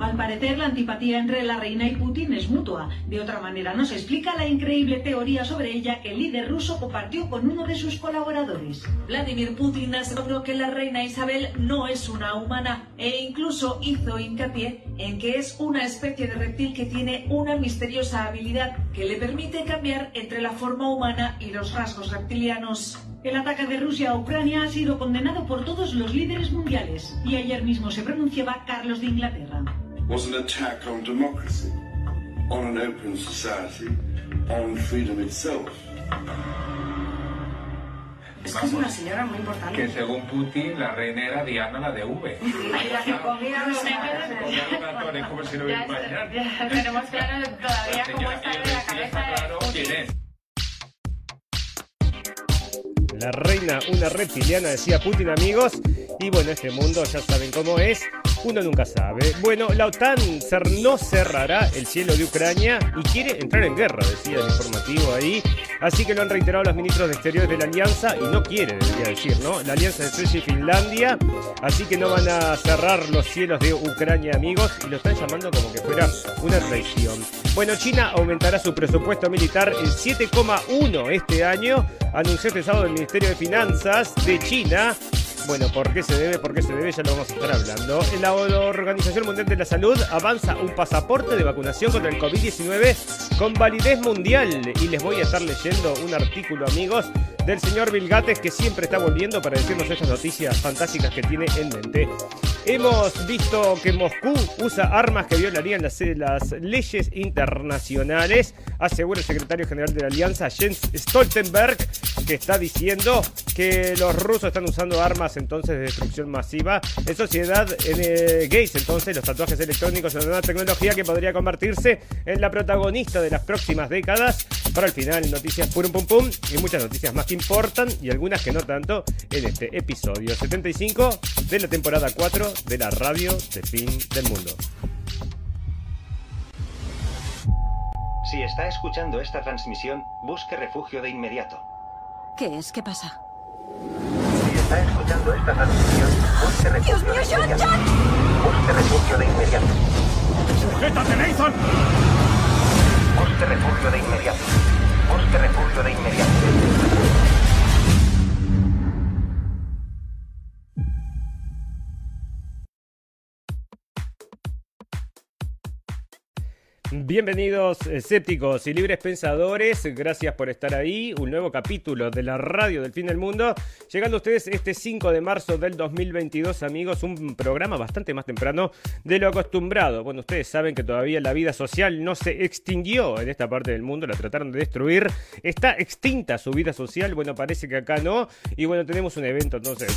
Al parecer, la antipatía entre la reina y Putin es mutua. De otra manera, nos explica la increíble teoría sobre ella que el líder ruso compartió con uno de sus colaboradores. Vladimir Putin aseguró que la reina Isabel no es una humana e incluso hizo hincapié en que es una especie de reptil que tiene una misteriosa habilidad que le permite cambiar entre la forma humana y los rasgos reptilianos. El ataque de Rusia a Ucrania ha sido condenado por todos los líderes mundiales y ayer mismo se pronunciaba Carlos de Inglaterra. Was an attack on democracy, on an open society, on freedom itself. Es que es una señora muy importante. Que según Putin, la reina era Diana la de V. Y la que comía los Es como si no hubiera mañana. ya tenemos claro todavía cómo está de la cabeza claro de quién es. La reina, una reptiliana, decía Putin, amigos. Y bueno, este mundo ya saben cómo es. Uno nunca sabe. Bueno, la OTAN no cerrará el cielo de Ucrania y quiere entrar en guerra, decía el informativo ahí. Así que lo han reiterado los ministros de Exteriores de la Alianza y no quiere, debería decir, ¿no? La Alianza de Suecia y Finlandia. Así que no van a cerrar los cielos de Ucrania, amigos. Y lo están llamando como que fuera una traición. Bueno, China aumentará su presupuesto militar en 7,1 este año. Anunció este sábado el Ministerio de Finanzas de China. Bueno, ¿por qué se debe? ¿Por qué se debe? Ya lo vamos a estar hablando. La Organización Mundial de la Salud avanza un pasaporte de vacunación contra el COVID-19 con validez mundial. Y les voy a estar leyendo un artículo, amigos, del señor Bill Gates que siempre está volviendo para decirnos estas noticias fantásticas que tiene en mente. Hemos visto que Moscú usa armas que violarían las, leyes internacionales, asegura el secretario general de la Alianza, Jens Stoltenberg, que está diciendo que los rusos están usando armas entonces de destrucción masiva. En sociedad, en eh, Gates, entonces, los tatuajes electrónicos son una tecnología que podría convertirse en la protagonista de las próximas décadas. Para el final, noticias purum pum pum y muchas noticias más que importan y algunas que no tanto en este episodio 75 de la temporada 4 de la radio de fin del mundo. Si está escuchando esta transmisión, busque refugio de inmediato. ¿Qué es? ¿Qué pasa? Si está escuchando esta transmisión, busque refugio de inmediato. Busque refugio de inmediato. ¡Sujétate, Nathan! Busque refugio de inmediato. Busque refugio de inmediato. Bienvenidos escépticos y libres pensadores, gracias por estar ahí, un nuevo capítulo de la radio del fin del mundo, llegando a ustedes este 5 de marzo del 2022 amigos, un programa bastante más temprano de lo acostumbrado, bueno ustedes saben que todavía la vida social no se extinguió en esta parte del mundo, la trataron de destruir, está extinta su vida social, bueno parece que acá no, y bueno tenemos un evento entonces,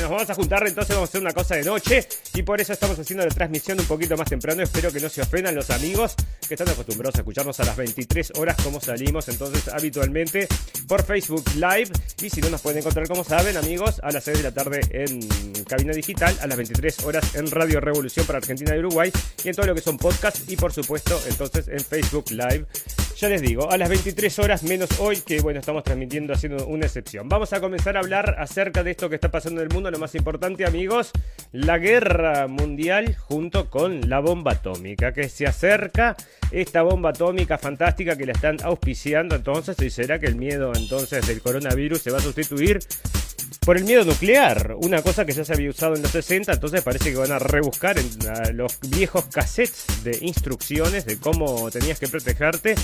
nos vamos a juntar entonces vamos a hacer una cosa de noche. Y por eso estamos haciendo la transmisión un poquito más temprano, espero que no se ofendan los amigos que están acostumbrados a escucharnos a las 23 horas como salimos entonces habitualmente por Facebook Live y si no nos pueden encontrar como saben amigos a las 6 de la tarde en cabina digital, a las 23 horas en Radio Revolución para Argentina y Uruguay y en todo lo que son podcasts y por supuesto entonces en Facebook Live. Ya les digo, a las 23 horas menos hoy que bueno estamos transmitiendo haciendo una excepción. Vamos a comenzar a hablar acerca de esto que está pasando en el mundo, lo más importante amigos, la guerra mundial junto con la bomba atómica que se acerca esta bomba atómica fantástica que la están auspiciando entonces y será que el miedo entonces del coronavirus se va a sustituir por el miedo nuclear, una cosa que ya se había usado en los 60, entonces parece que van a rebuscar en los viejos cassettes de instrucciones de cómo tenías que protegerte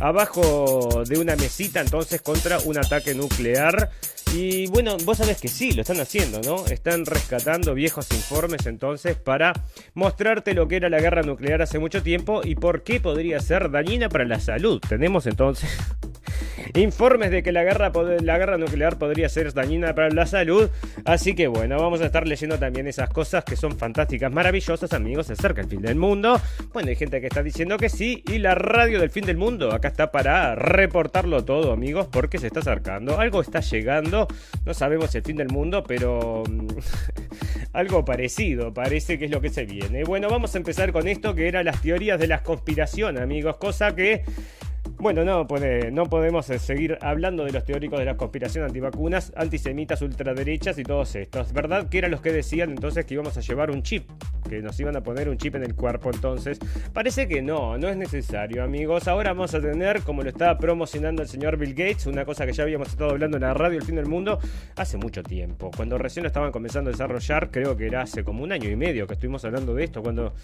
abajo de una mesita entonces contra un ataque nuclear. Y bueno, vos sabés que sí, lo están haciendo, ¿no? Están rescatando viejos informes entonces para mostrarte lo que era la guerra nuclear hace mucho tiempo y por qué podría ser dañina para la salud. Tenemos entonces informes de que la guerra, la guerra nuclear podría ser dañina para la salud. Así que bueno, vamos a estar leyendo también esas cosas que son fantásticas, maravillosas, amigos. Se acerca el fin del mundo. Bueno, hay gente que está diciendo que sí. Y la radio del fin del mundo acá está para reportarlo todo, amigos, porque se está acercando. Algo está llegando. No sabemos el fin del mundo, pero algo parecido. Parece que es lo que se viene. Bueno, vamos a empezar con esto que eran las teorías de la conspiración, amigos. Cosa que Bueno, no, puede, no podemos eh, seguir hablando de los teóricos de la conspiración antivacunas, antisemitas, ultraderechas y todos estos. ¿Verdad que eran los que decían entonces que íbamos a llevar un chip? Que nos iban a poner un chip en el cuerpo entonces. Parece que no, no es necesario, amigos. Ahora vamos a tener, como lo estaba promocionando el señor Bill Gates, una cosa que ya habíamos estado hablando en la radio El Fin del Mundo hace mucho tiempo. Cuando recién lo estaban comenzando a desarrollar, creo que era hace como un año y medio que estuvimos hablando de esto. Cuando,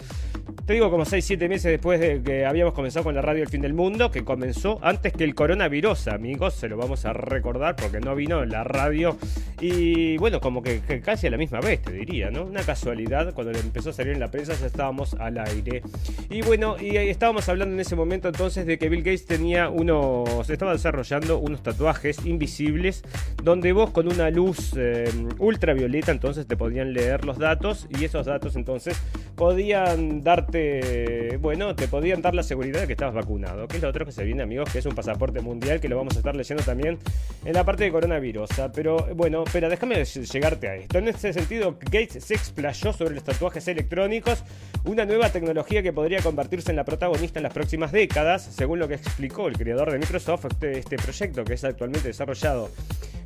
te digo, como 6-7 meses después de que habíamos comenzado con la radio El Fin del Mundo, que comenzó antes que el coronavirus, amigos, se lo vamos a recordar porque no vino en la radio y bueno, como que, casi a la misma vez, te diría, ¿no? Una casualidad, cuando empezó a salir en la prensa ya estábamos al aire. Y bueno, y estábamos hablando en ese momento entonces de que Bill Gates tenía unos, estaba desarrollando unos tatuajes invisibles donde vos con una luz eh, ultravioleta entonces te podían leer los datos y esos datos entonces podían darte, bueno, te podían dar la seguridad de que estabas vacunado, que es lo otro que se viene amigos, que es un pasaporte mundial que lo vamos a estar leyendo también en la parte de coronavirus. Pero bueno, pero déjame llegarte a esto. En ese sentido, Gates se explayó sobre los tatuajes electrónicos, una nueva tecnología que podría convertirse en la protagonista en las próximas décadas, según lo que explicó el creador de Microsoft, este, este proyecto que es actualmente desarrollado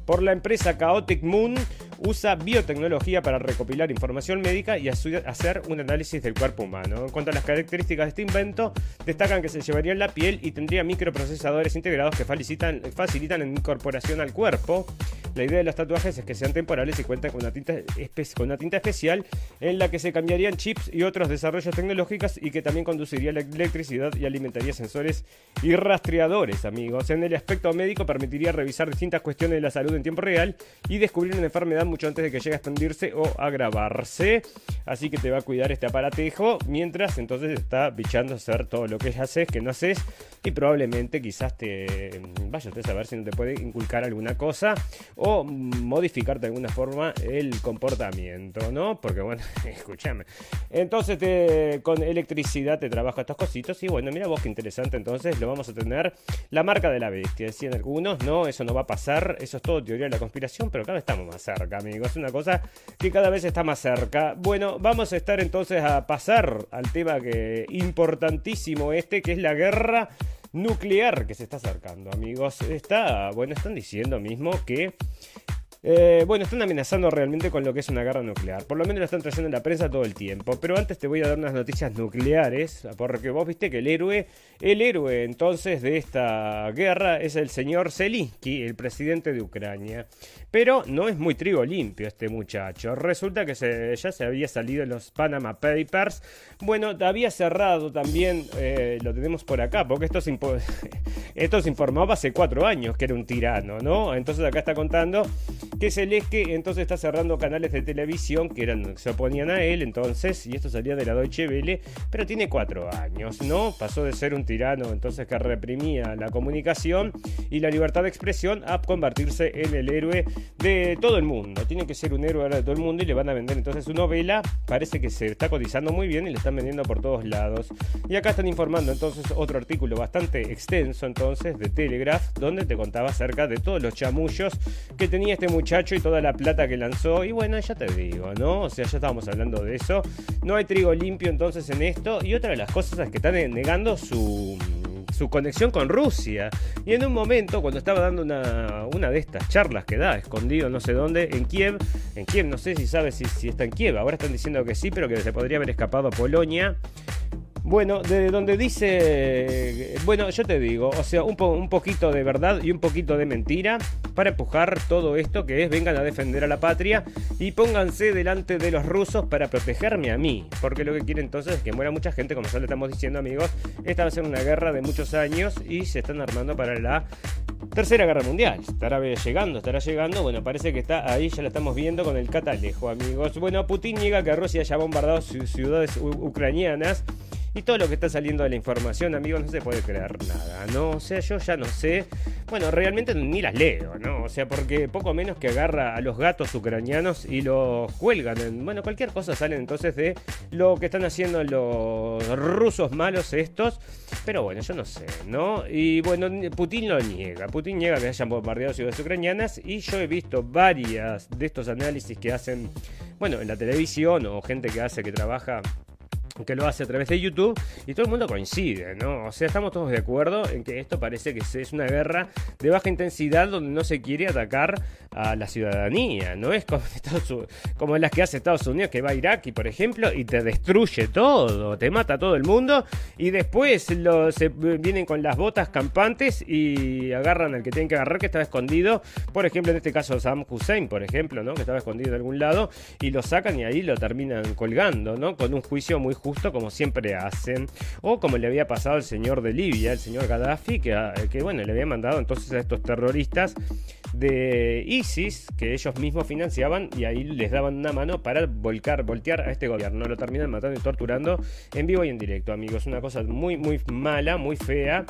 por la empresa Chaotic Moon usa biotecnología para recopilar información médica y hacer un análisis del cuerpo humano. En cuanto a las características de este invento, destacan que se llevaría en la piel y tendría microprocesadores integrados que facilitan, facilitan la incorporación al cuerpo. La idea de los tatuajes es que sean temporales y cuentan con una, tinta con una tinta especial en la que se cambiarían chips y otros desarrollos tecnológicos y que también conduciría la electricidad y alimentaría sensores y rastreadores, amigos. En el aspecto médico permitiría revisar distintas cuestiones de la salud en tiempo real y descubrir una enfermedad mucho antes de que llegue a expandirse o agravarse. Así que te va a cuidar este aparatejo mientras entonces está bichando hacer todo lo que haces, que no haces y probablemente quizás te vaya a saber si no te puede inculcar alguna cosa o modificarte de alguna forma el comportamiento, ¿no? Porque bueno, escúchame. Entonces te, con electricidad te trabaja estos cositos y bueno, mira vos qué interesante, entonces lo vamos a tener la marca de la bestia, decían algunos, no, eso no va a pasar, eso es todo teoría de la conspiración, pero cada vez estamos más cerca, amigos, es una cosa que cada vez está más cerca. Bueno, vamos a estar entonces a pasar al tema que importantísimo este, que es la guerra nuclear que se está acercando, amigos. Está, bueno, están diciendo mismo que eh, bueno, están amenazando realmente con lo que es una guerra nuclear. Por lo menos lo están trayendo en la prensa todo el tiempo. Pero antes te voy a dar unas noticias nucleares. Porque vos viste que el héroe, el héroe entonces de esta guerra es el señor Zelensky, el presidente de Ucrania. Pero no es muy trigo limpio este muchacho. Resulta que ya se había salido en los Panama Papers. Bueno, había cerrado también, eh, lo tenemos por acá, porque esto se, esto informaba hace cuatro años que era un tirano, ¿no? Entonces acá está contando que que entonces está cerrando canales de televisión que eran, se oponían a él entonces, y esto salía de la Deutsche Welle, pero tiene cuatro años, ¿no? Pasó de ser un tirano entonces que reprimía la comunicación y la libertad de expresión a convertirse en el héroe de todo el mundo. Tiene que ser un héroe de todo el mundo y le van a vender entonces su novela, parece que se está cotizando muy bien y le están vendiendo por todos lados. Y acá están informando entonces otro artículo bastante extenso entonces de Telegraph, donde te contaba acerca de todos los chamullos que tenía este muchacho y toda la plata que lanzó. Y bueno, ya te digo, ¿no? O sea, ya estábamos hablando de eso. No hay trigo limpio entonces en esto. Y otra de las cosas es que están negando su, su conexión con Rusia. Y en un momento, cuando estaba dando una, una de estas charlas que da, escondido no sé dónde, en Kiev, en Kiev no sé si sabes si, si está en Kiev, ahora están diciendo que sí, pero que se podría haber escapado a Polonia. Bueno, de donde dice, bueno, yo te digo, o sea, un, un, poquito de verdad y un poquito de mentira para empujar todo esto que es vengan a defender a la patria y pónganse delante de los rusos para protegerme a mí, porque lo que quiere entonces es que muera mucha gente, como ya le estamos diciendo amigos, esta va a ser una guerra de muchos años y se están armando para la Tercera Guerra Mundial. Estará llegando, estará llegando. Bueno, parece que está ahí, ya la estamos viendo con el catalejo, amigos. Bueno, Putin niega que Rusia haya bombardado ciudades ucranianas. Y todo lo que está saliendo de la información, amigos, no se puede creer nada, ¿no? O sea, yo ya no sé. Bueno, realmente ni las leo, ¿no? O sea, porque poco menos que agarra a los gatos ucranianos y los cuelgan. En, bueno, cualquier cosa sale entonces de lo que están haciendo los rusos malos estos. Pero bueno, yo no sé, ¿no? Y bueno, Putin lo niega. Putin niega que hayan bombardeado ciudades ucranianas. Y yo he visto varias de estos análisis que hacen, bueno, en la televisión o gente que hace, que trabaja que lo hace a través de YouTube y todo el mundo coincide, ¿no? O sea, estamos todos de acuerdo en que esto parece que es una guerra de baja intensidad donde no se quiere atacar a la ciudadanía, no es como, como las que hace Estados Unidos que va a Irak y por ejemplo y te destruye todo, te mata a todo el mundo y después lo, se vienen con las botas campantes y agarran al que tienen que agarrar que estaba escondido, por ejemplo en este caso Sam Hussein, por ejemplo, ¿no? Que estaba escondido en algún lado y lo sacan y ahí lo terminan colgando, ¿no? Con un juicio muy justo justo como siempre hacen, o como le había pasado al señor de Libia, el señor Gaddafi, que, ah, que bueno, le había mandado entonces a estos terroristas de ISIS que ellos mismos financiaban y ahí les daban una mano para volcar, voltear a este gobierno. Lo terminan matando y torturando en vivo y en directo, amigos. Una cosa muy, muy mala, muy fea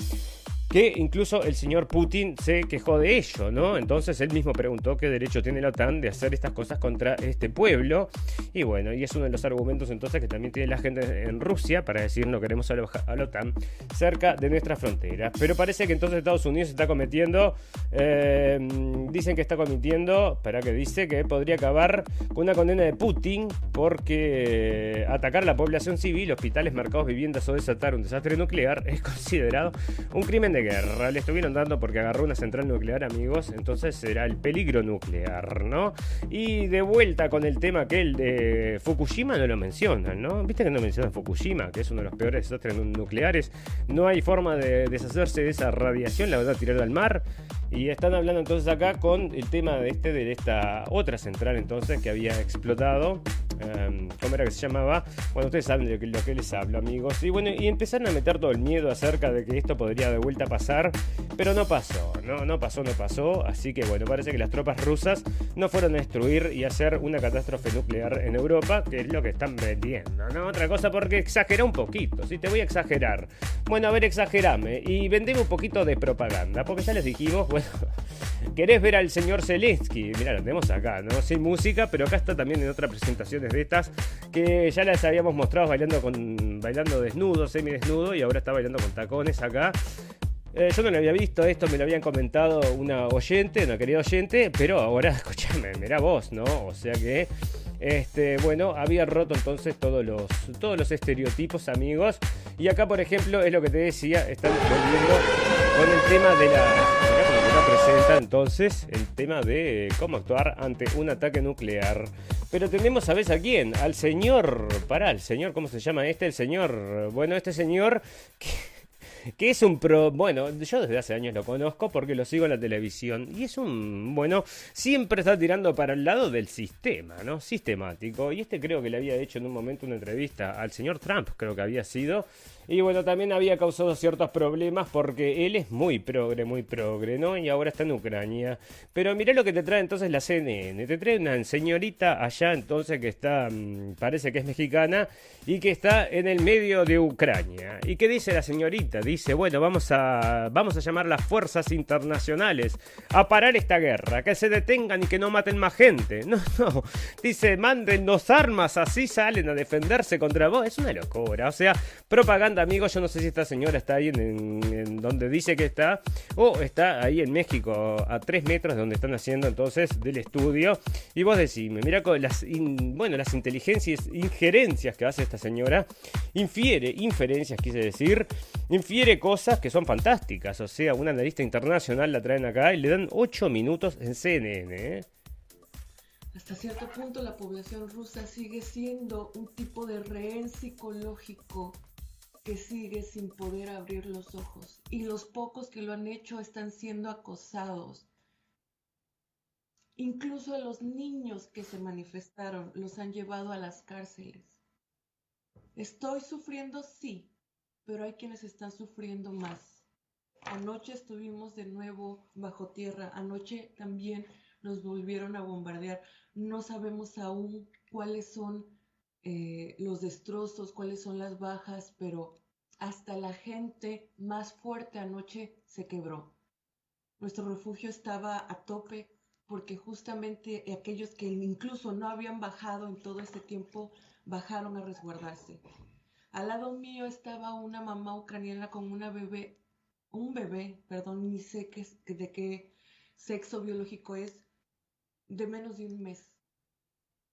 que incluso el señor Putin se quejó de ello, ¿no? Entonces él mismo preguntó qué derecho tiene la OTAN de hacer estas cosas contra este pueblo. Y bueno, y es uno de los argumentos entonces que también tiene la gente en Rusia para decir no queremos a la OTAN cerca de nuestra frontera. Pero parece que entonces Estados Unidos está cometiendo, eh, dicen que está cometiendo, para que dice que podría acabar con una condena de Putin porque atacar a la población civil, hospitales, mercados, viviendas o desatar un desastre nuclear es considerado un crimen de guerra. Le estuvieron dando porque agarró una central nuclear, amigos. Entonces será el peligro nuclear, ¿no? Y de vuelta con el tema que el de Fukushima no lo mencionan, ¿no? Viste que no mencionan Fukushima, que es uno de los peores desastres nucleares. No hay forma de deshacerse de esa radiación, la verdad, tirarla al mar. Y están hablando entonces acá con el tema de este, de esta otra central entonces que había explotado. Em, ¿Cómo era que se llamaba? Bueno, ustedes saben de lo que les hablo, amigos. Y bueno, y empezaron a meter todo el miedo acerca de que esto podría de vuelta pasar. Pero no pasó, ¿no? No pasó, no pasó. Así que bueno, parece que las tropas rusas no fueron a destruir y hacer una catástrofe nuclear en Europa, que es lo que están vendiendo, ¿no? Otra cosa porque exagera un poquito, si te voy a exagerar. Bueno, a ver, exagerame y vendeme un poquito de propaganda, porque ya les dijimos, bueno, ¿Querés ver al señor Zelensky? Mira, lo tenemos acá, ¿no? Sin música, pero acá está también en otras presentaciones de estas que ya las habíamos mostrado bailando con bailando desnudo, semidesnudo y ahora está bailando con tacones acá. Eh, yo no lo había visto esto, me lo habían comentado una oyente, una querida oyente, pero ahora, escúchame, mira vos, ¿no? O sea que, este, bueno, había roto entonces todos los, todos los estereotipos, amigos. Y acá, por ejemplo, es lo que te decía, están volviendo con el tema de la presenta entonces el tema de cómo actuar ante un ataque nuclear. Pero tenemos, ¿sabes a quién? Al señor, para, el señor, ¿cómo se llama este? El señor, bueno, este señor que es un pro. Bueno, yo desde hace años lo conozco porque lo sigo en la televisión. Y es un. Bueno, siempre está tirando para el lado del sistema, ¿no? Sistemático. Y este creo que le había hecho en un momento una entrevista al señor Trump, creo que había sido. Y bueno, también había causado ciertos problemas porque él es muy progre, muy progre, ¿no? Y ahora está en Ucrania. Pero mirá lo que te trae entonces la CNN. Te trae una señorita allá entonces que está, mm, parece que es mexicana y que está en el medio de Ucrania. ¿Y qué dice la señorita? Dice, bueno, vamos a, vamos a llamar las fuerzas internacionales a parar esta guerra, que se detengan y que no maten más gente. No, no. Dice, manden dos armas, así salen a defenderse contra vos. Es una locura. O sea, propaganda amigos. Yo no sé si esta señora está ahí en, donde dice que está, o está ahí en México, a tres metros de donde están haciendo entonces del estudio. Y vos decime, mira con las, bueno, las inteligencias, injerencias que hace esta señora, infiere, inferencias quise decir, infiere cosas que son fantásticas. O sea, una analista internacional la traen acá y le dan 8 minutos en CNN. ¿eh? Hasta cierto punto la población rusa sigue siendo un tipo de rehén psicológico sigue sin poder abrir los ojos y los pocos que lo han hecho están siendo acosados. Incluso a los niños que se manifestaron los han llevado a las cárceles. Estoy sufriendo, sí, pero hay quienes están sufriendo más. Anoche estuvimos de nuevo bajo tierra, anoche también nos volvieron a bombardear. No sabemos aún cuáles son eh, los destrozos, cuáles son las bajas, pero hasta la gente más fuerte anoche se quebró. Nuestro refugio estaba a tope porque justamente aquellos que incluso no habían bajado en todo este tiempo bajaron a resguardarse. Al lado mío estaba una mamá ucraniana con una bebé, un bebé, perdón, ni sé qué, de qué sexo biológico es, de menos de un mes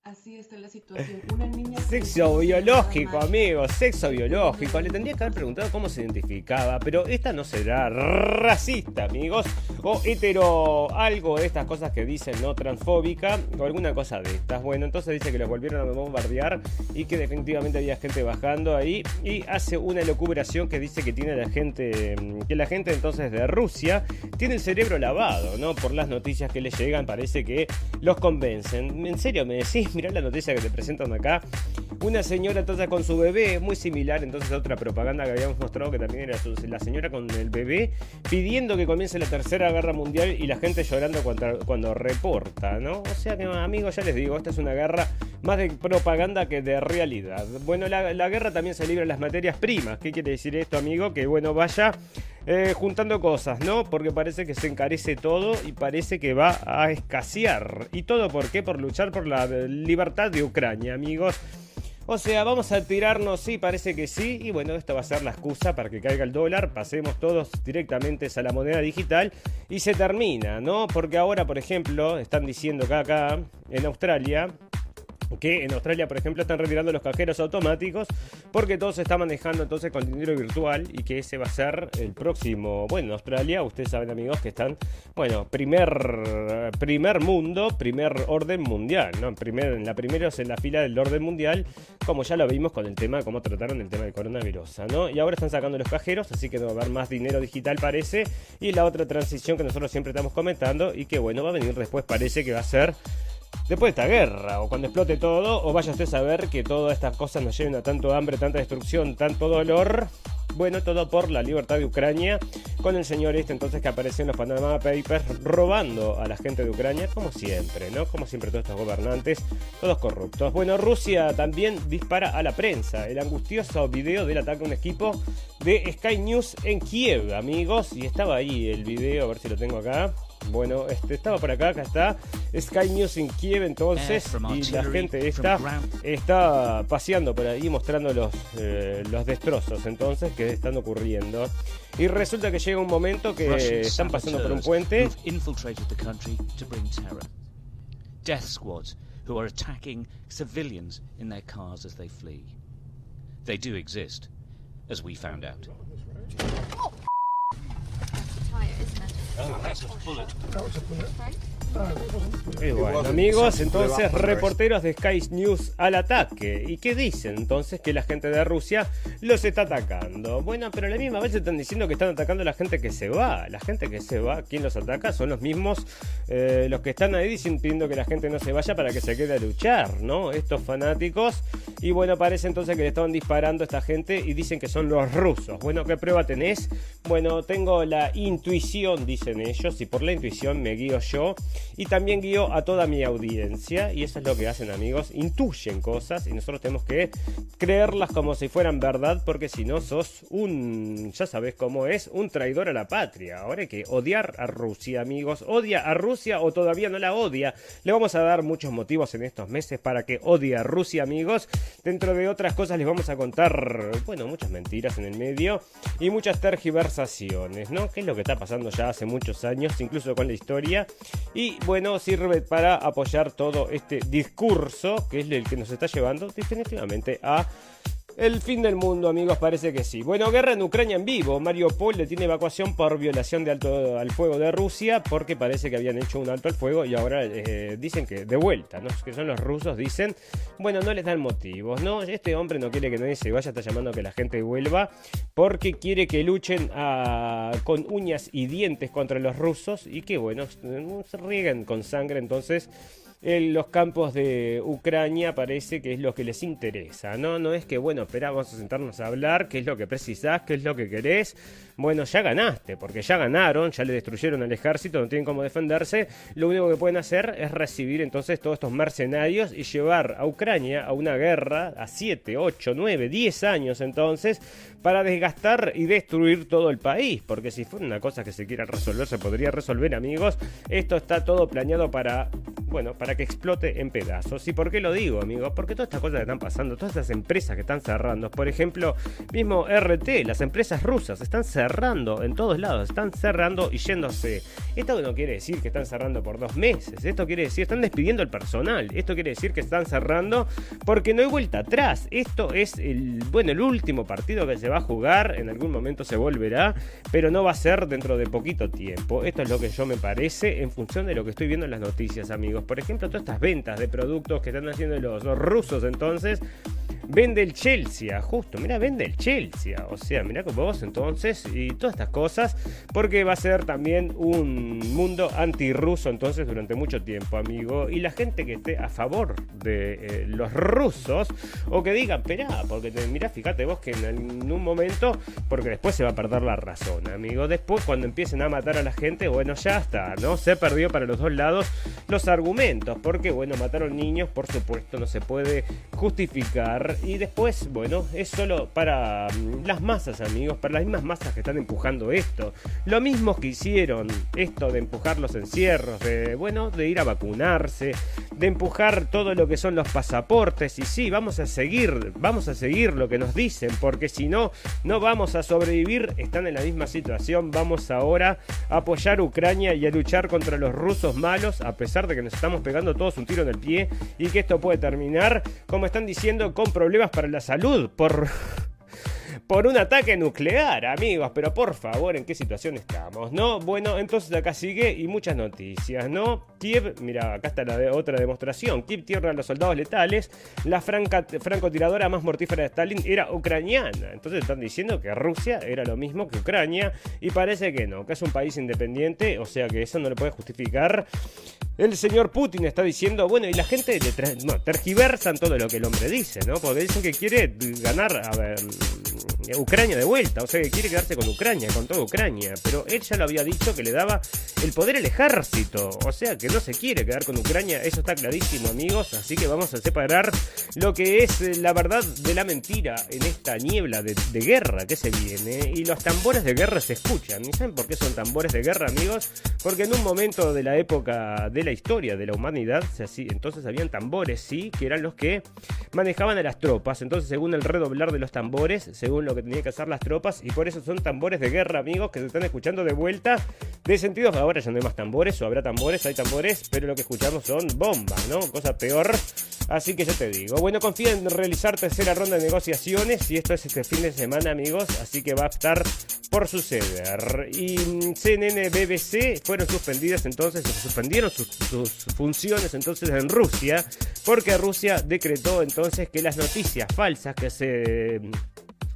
Así está la situación. Una niña. Sexo biológico, amigos, sexo biológico. Le tendría que haber preguntado cómo se identificaba, pero esta no será racista, amigos, o hetero, algo de estas cosas que dicen no transfóbica, o alguna cosa de estas. Bueno, entonces dice que los volvieron a bombardear y que definitivamente había gente bajando ahí y hace una locubración que dice que tiene la gente, que la gente entonces de Rusia tiene el cerebro lavado, ¿no? Por las noticias que le llegan, parece que los convencen. En serio, me decís, mirá la noticia que te presentan acá. Una señora entonces con su bebé, muy similar entonces a otra propaganda que habíamos mostrado que también era la señora con el bebé pidiendo que comience la tercera guerra mundial y la gente llorando cuando, cuando reporta, ¿no? O sea que amigos, ya les digo, esta es una guerra más de propaganda que de realidad. Bueno, la, la guerra también se libra en las materias primas. ¿Qué quiere decir esto, amigo? Que bueno, vaya eh, juntando cosas, ¿no? Porque parece que se encarece todo y parece que va a escasear. ¿Y todo por qué? Por luchar por la libertad de Ucrania, amigos. O sea, vamos a tirarnos, sí, parece que sí. Y bueno, esto va a ser la excusa para que caiga el dólar. Pasemos todos directamente a la moneda digital y se termina, ¿no? Porque ahora, por ejemplo, están diciendo que acá en Australia que en Australia, por ejemplo, están retirando los cajeros automáticos porque todo se está manejando entonces con dinero virtual y que ese va a ser el próximo. Bueno, en Australia, ustedes saben, amigos, que están, bueno, primer, primer mundo, primer orden mundial, ¿no? Primer, en la primera en la fila del orden mundial, como ya lo vimos con el tema cómo trataron el tema del coronavirus, ¿no? Y ahora están sacando los cajeros, así que no va a haber más dinero digital, parece. Y la otra transición que nosotros siempre estamos comentando y que, bueno, va a venir después, parece que va a ser después de esta guerra, o cuando explote todo, o vaya usted a saber que todas estas cosas nos lleven a tanto hambre, tanta destrucción, tanto dolor. Bueno, todo por la libertad de Ucrania, con el señor este entonces que apareció en los Panama Papers robando a la gente de Ucrania, como siempre, ¿no? Como siempre todos estos gobernantes, todos corruptos. Bueno, Rusia también dispara a la prensa el angustioso video del ataque a un equipo de Sky News en Kiev, amigos, y estaba ahí el video, a ver si lo tengo acá. Bueno, este, estaba por acá, acá está Sky News en Kiev entonces y la gente está, está paseando por ahí mostrando los, eh, los destrozos entonces que están ocurriendo. Y resulta que llega un momento que están pasando por un puente. Death squads who are attacking civilians in their cars as they flee. They do exist, as we found out. Oh, that's a bullet. That was a bullet. Right? Y bueno, amigos, entonces reporteros de Sky News al ataque. ¿Y qué dicen? Entonces que la gente de Rusia los está atacando. Bueno, pero a la misma vez están diciendo que están atacando a la gente que se va. La gente que se va, ¿quién los ataca? Son los mismos, eh, los que están ahí diciendo que la gente no se vaya para que se quede a luchar, ¿no? Estos fanáticos. Y bueno, parece entonces que le estaban disparando a esta gente y dicen que son los rusos. Bueno, ¿qué prueba tenés? Bueno, tengo la intuición, dicen ellos, y por la intuición me guío yo y también guío a toda mi audiencia y eso es lo que hacen amigos, intuyen cosas y nosotros tenemos que creerlas como si fueran verdad porque si no sos un, ya sabes cómo es, un traidor a la patria. Ahora hay que odiar a Rusia amigos, odia a Rusia o todavía no la odia. Le vamos a dar muchos motivos en estos meses para que odie a Rusia amigos. Dentro de otras cosas les vamos a contar, bueno, muchas mentiras en el medio y muchas tergiversaciones, ¿no? Que es lo que está pasando ya hace muchos años, incluso con la historia. Y bueno, sirve para apoyar todo este discurso que es el que nos está llevando definitivamente a el fin del mundo, amigos, parece que sí. Bueno, guerra en Ucrania en vivo. Mario Paul le tiene evacuación por violación de alto al fuego de Rusia porque parece que habían hecho un alto al fuego y ahora eh, dicen que de vuelta, ¿no? Que son los rusos, dicen, bueno, no les dan motivos, ¿no? Este hombre no quiere que nadie se vaya, está llamando a que la gente vuelva porque quiere que luchen con uñas y dientes contra los rusos y que, bueno, se rieguen con sangre entonces en los campos de Ucrania parece que es lo que les interesa, ¿no? No es que, bueno, espera, vamos a sentarnos a hablar, qué es lo que precisás, qué es lo que querés. Bueno, ya ganaste, porque ya ganaron, ya le destruyeron al ejército, no tienen cómo defenderse. Lo único que pueden hacer es recibir entonces todos estos mercenarios y llevar a Ucrania a una guerra a 7, 8, 9, 10 años entonces para desgastar y destruir todo el país. Porque si fuera una cosa que se quiera resolver, se podría resolver, amigos. Esto está todo planeado para bueno, para que explote en pedazos. ¿Y por qué lo digo, amigos? Porque todas estas cosas que están pasando, todas estas empresas que están cerrando, por ejemplo, mismo RT, las empresas rusas están cerrando en todos lados, están cerrando y yéndose. Esto no quiere decir que están cerrando por dos meses, esto quiere decir están despidiendo el personal, esto quiere decir que están cerrando porque no hay vuelta atrás. Esto es el, bueno, el último partido que se va a jugar, en algún momento se volverá, pero no va a ser dentro de poquito tiempo. Esto es lo que yo me parece en función de lo que estoy viendo en las noticias, amigos. Por ejemplo, todas estas ventas de productos que están haciendo los rusos entonces vende el Chelsea, justo, mira, vende el Chelsea, o sea, mira con vos entonces y todas estas cosas, porque va a ser también un mundo antirruso entonces durante mucho tiempo, amigo, y la gente que esté a favor de eh, los rusos o que diga, espera, porque te, mira, fíjate vos que en, un momento, porque después se va a perder la razón, amigo, después cuando empiecen a matar a la gente, bueno, ya está, ¿no? Se perdió para los dos lados los argumentos, porque bueno, mataron niños, por supuesto, no se puede justificar y después, bueno, es solo para mm, las masas, amigos, para las mismas masas que están empujando esto. Lo mismo que hicieron esto de empujar los encierros, de, bueno, de ir a vacunarse, de empujar todo lo que son los pasaportes. Y sí, vamos a seguir, vamos a seguir lo que nos dicen, porque si no, no vamos a sobrevivir. Están en la misma situación. Vamos ahora a apoyar a Ucrania y a luchar contra los rusos malos, a pesar de que nos estamos pegando todos un tiro en el pie y que esto puede terminar, como están diciendo, con para la salud por por un ataque nuclear, amigos. Pero por favor, ¿en qué situación estamos? ¿No? Bueno, entonces acá sigue y muchas noticias, ¿no? Kiev, mira, acá está la otra demostración. Kiev tierra a los soldados letales. La francotiradora más mortífera de Stalin era ucraniana. Entonces están diciendo que Rusia era lo mismo que Ucrania. Y parece que no, que es un país independiente. O sea que eso no le puede justificar. El señor Putin está diciendo, bueno, y la gente le no, tergiversan todo lo que el hombre dice, ¿no? Porque dicen que quiere ganar, a ver, Ucrania de vuelta, o sea que quiere quedarse con Ucrania, con toda Ucrania, pero él ya lo había dicho que le daba el poder al ejército, o sea que no se quiere quedar con Ucrania, eso está clarísimo amigos, así que vamos a separar lo que es eh, la verdad de la mentira en esta niebla de, guerra que se viene, y los tambores de guerra se escuchan, ¿y saben por qué son tambores de guerra amigos? Porque en un momento de la época de la historia de la humanidad, entonces habían tambores, sí, que eran los que manejaban a las tropas, entonces según el redoblar de los tambores, según lo que tenían que hacer las tropas y por eso son tambores de guerra, amigos, que se están escuchando de vuelta de sentido ahora ya no hay más tambores o habrá tambores, hay tambores, pero lo que escuchamos son bombas, ¿no? Cosa peor. Así que yo te digo, bueno, confía en realizar tercera ronda de negociaciones y esto es este fin de semana, amigos, así que va a estar por suceder. Y CNN, BBC fueron suspendidas entonces, suspendieron sus, sus funciones entonces en Rusia, porque Rusia decretó entonces que las noticias falsas que se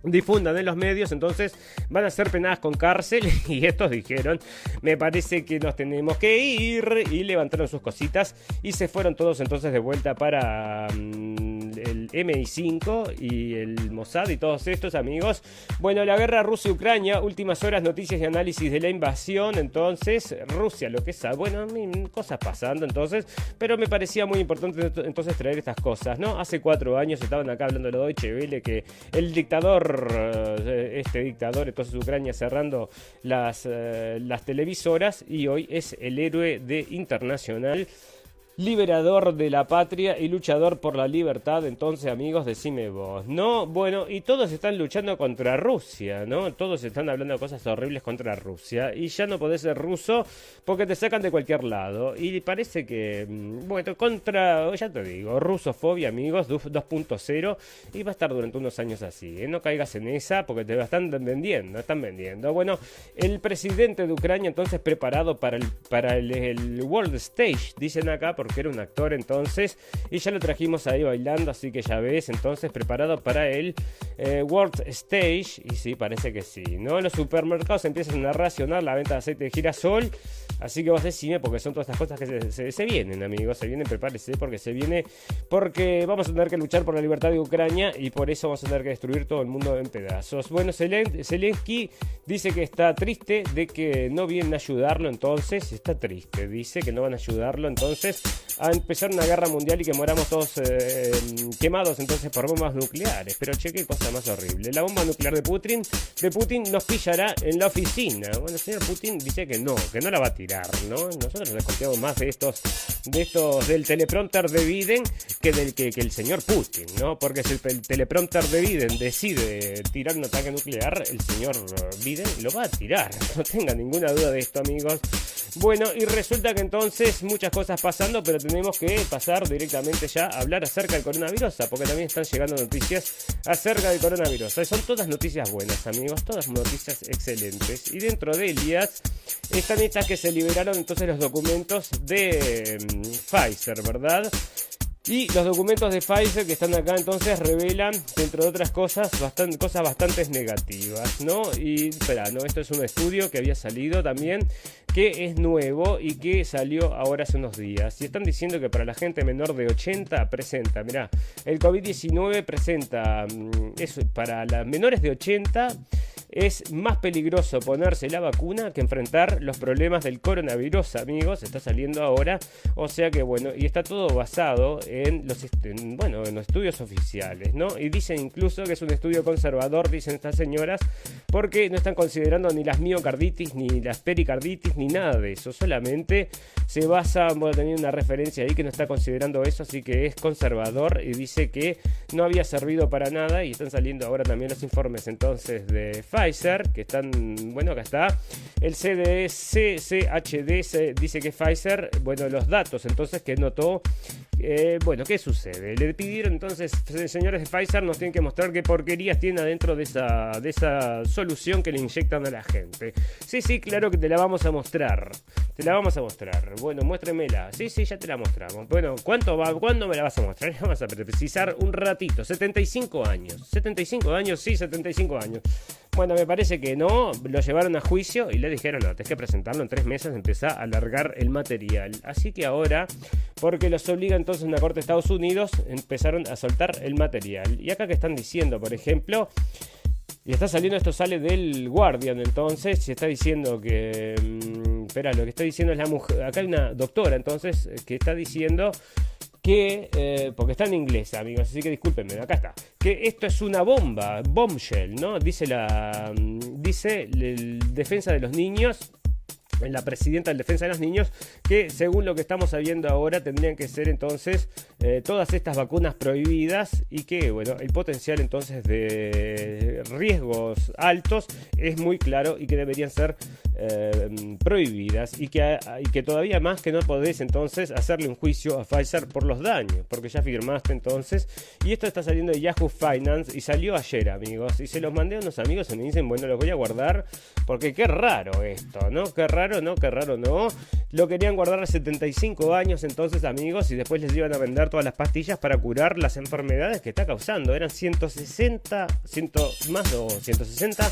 difundan en los medios, entonces van a ser penadas con cárcel y estos dijeron, me parece que nos tenemos que ir y levantaron sus cositas y se fueron todos entonces de vuelta para mm, el MI5 y el Mossad y todos estos amigos. Bueno, la guerra Rusia-Ucrania, últimas horas, noticias y análisis de la invasión, entonces Rusia, lo que sea, bueno, cosas pasando entonces, pero me parecía muy importante entonces traer estas cosas, ¿no? Hace cuatro años estaban acá hablando de Deutsche Welle que el dictador eh, este dictador, entonces Ucrania cerrando las, eh, las televisoras y hoy es el héroe de Internacional liberador de la patria y luchador por la libertad. Entonces, amigos, decime vos, ¿no? Bueno, y todos están luchando contra Rusia, ¿no? Todos están hablando cosas horribles contra Rusia. Y ya no podés ser ruso porque te sacan de cualquier lado. Y parece que, mm, bueno, contra, ya te digo, rusofobia, amigos, 2.0. Y va a estar durante unos años así, ¿eh? No caigas en esa porque te están vendiendo, están vendiendo. Bueno, el presidente de Ucrania entonces preparado para el, para el, el World Stage, dicen acá, porque que era un actor entonces, y ya lo trajimos ahí bailando, así que ya ves, entonces preparado para el eh, World Stage, y sí, parece que sí, ¿no? Los supermercados empiezan a racionar la venta de aceite de girasol, así que vos decime, porque son todas estas cosas que se, vienen, amigos, se vienen, prepárese, porque se viene, porque vamos a tener que luchar por la libertad de Ucrania, y por eso vamos a tener que destruir todo el mundo en pedazos. Bueno, Zelensky dice que está triste de que no vienen a ayudarlo, entonces, está triste, dice que no van a ayudarlo, entonces a empezar una guerra mundial y que moramos todos eh, quemados entonces por bombas nucleares. Pero che, qué cosa más horrible. La bomba nuclear de Putin, de Putin nos pillará en la oficina. Bueno, el señor Putin dice que no, que no la va a tirar tirar, ¿no? Nosotros desconfiamos más de estos, de estos, del teleprompter de Biden que del que, el señor Putin, ¿no? Porque si el teleprompter de Biden decide tirar un ataque nuclear, el señor Biden lo va a tirar. No tenga ninguna duda de esto, amigos. Bueno, y resulta que entonces muchas cosas pasando, pero tenemos que pasar directamente ya a hablar acerca del coronavirus, porque también están llegando noticias acerca del coronavirus. Son todas noticias buenas, amigos, todas noticias excelentes. Y dentro de ellas están estas que se liberaron entonces los documentos de mm, Pfizer, ¿verdad? Y los documentos de Pfizer que están acá entonces revelan, entre otras cosas, bastante, cosas bastante negativas, ¿no? Y espera, ¿no? Esto es un estudio que había salido también, que es nuevo y que salió ahora hace unos días. Y están diciendo que para la gente menor de 80 presenta, mirá, el COVID-19 presenta, mm, eso, para las menores de 80 es más peligroso ponerse la vacuna que enfrentar los problemas del coronavirus, amigos. Está saliendo ahora. O sea que bueno, y está todo basado en los, bueno, en los estudios oficiales, ¿no? Y dicen incluso que es un estudio conservador, dicen estas señoras, porque no están considerando ni las miocarditis, ni las pericarditis, ni nada de eso. Solamente se basa, bueno, tenía una referencia ahí que no está considerando eso, así que es conservador y dice que no había servido para nada. Y están saliendo ahora también los informes entonces de Pfizer, que están, bueno, acá está. El CDC, CHD dice que Pfizer, bueno, los datos entonces que notó eh, bueno, ¿qué sucede? Le pidieron entonces, señores de Pfizer, nos tienen que mostrar qué porquerías tiene adentro de esa, de esa solución que le inyectan a la gente. Sí, sí, claro que te la vamos a mostrar. Te la vamos a mostrar. Bueno, muéstremela. Sí, sí, ya te la mostramos. Bueno, ¿cuánto va? ¿Cuándo me la vas a mostrar? Vamos a precisar un ratito. 75 años. 75 años, sí, 75 años. Bueno, me parece que no, lo llevaron a juicio y le dijeron, no, tenés que presentarlo en tres meses, empezá a alargar el material. Así que ahora, porque los obliga entonces una corte de Estados Unidos, empezaron a soltar el material. Y acá que están diciendo, por ejemplo, y está saliendo, esto sale del Guardian entonces, se está diciendo que... Mm, espera, lo que está diciendo es la mujer, acá hay una doctora entonces que está diciendo que, eh, porque está en inglés, amigos, así que discúlpenme, acá está, que esto es una bomba, bombshell, ¿no? Dice la, mm, dice el defensa de los niños, la presidenta del Defensa de los Niños, que según lo que estamos sabiendo ahora tendrían que ser entonces eh, todas estas vacunas prohibidas y que, bueno, el potencial entonces de riesgos altos es muy claro y que deberían ser eh, prohibidas y que, y que todavía más que no podés entonces hacerle un juicio a Pfizer por los daños, porque ya firmaste entonces y esto está saliendo de Yahoo Finance y salió ayer amigos y se los mandé a unos amigos y me dicen, bueno, los voy a guardar porque qué raro esto, ¿no? Qué raro no, qué raro no. Lo querían guardar a 75 años entonces, amigos, y después les iban a vender todas las pastillas para curar las enfermedades que está causando. Eran 160, más de 160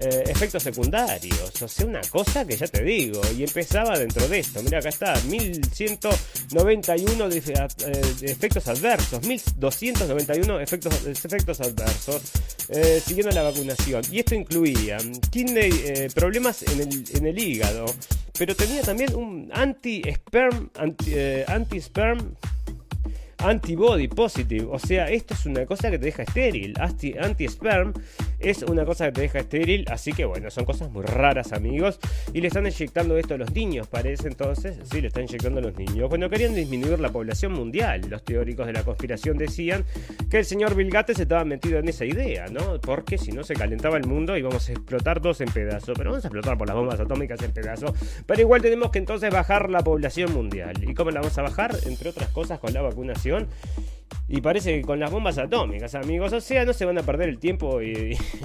eh, efectos secundarios. O sea, una cosa que ya te digo. Y empezaba dentro de esto. Mira, acá está, 1191 de, eh, efectos adversos, 1291 efectos, efectos adversos, eh, siguiendo la vacunación. Y esto incluía tiene problemas en el, en el hígado, pero tenía también un anti-sperm, anti-sperm antibody positive. O sea, esto es una cosa que te deja estéril. Anti-sperm es una cosa que te deja estéril. Así que bueno, son cosas muy raras, amigos. Y le están inyectando esto a los niños, parece entonces. Sí, le están inyectando a los niños. Bueno, querían disminuir la población mundial. Los teóricos de la conspiración decían que el señor Bill Gates estaba metido en esa idea, ¿no? Porque si no se calentaba el mundo y vamos a explotar todos en pedazos. Pero vamos a explotar por las bombas atómicas en pedazos. Pero igual tenemos que entonces bajar la población mundial. ¿Y cómo la vamos a bajar? Entre otras cosas con la vacunación información y parece que con las bombas atómicas, amigos. O sea, no se van a perder el tiempo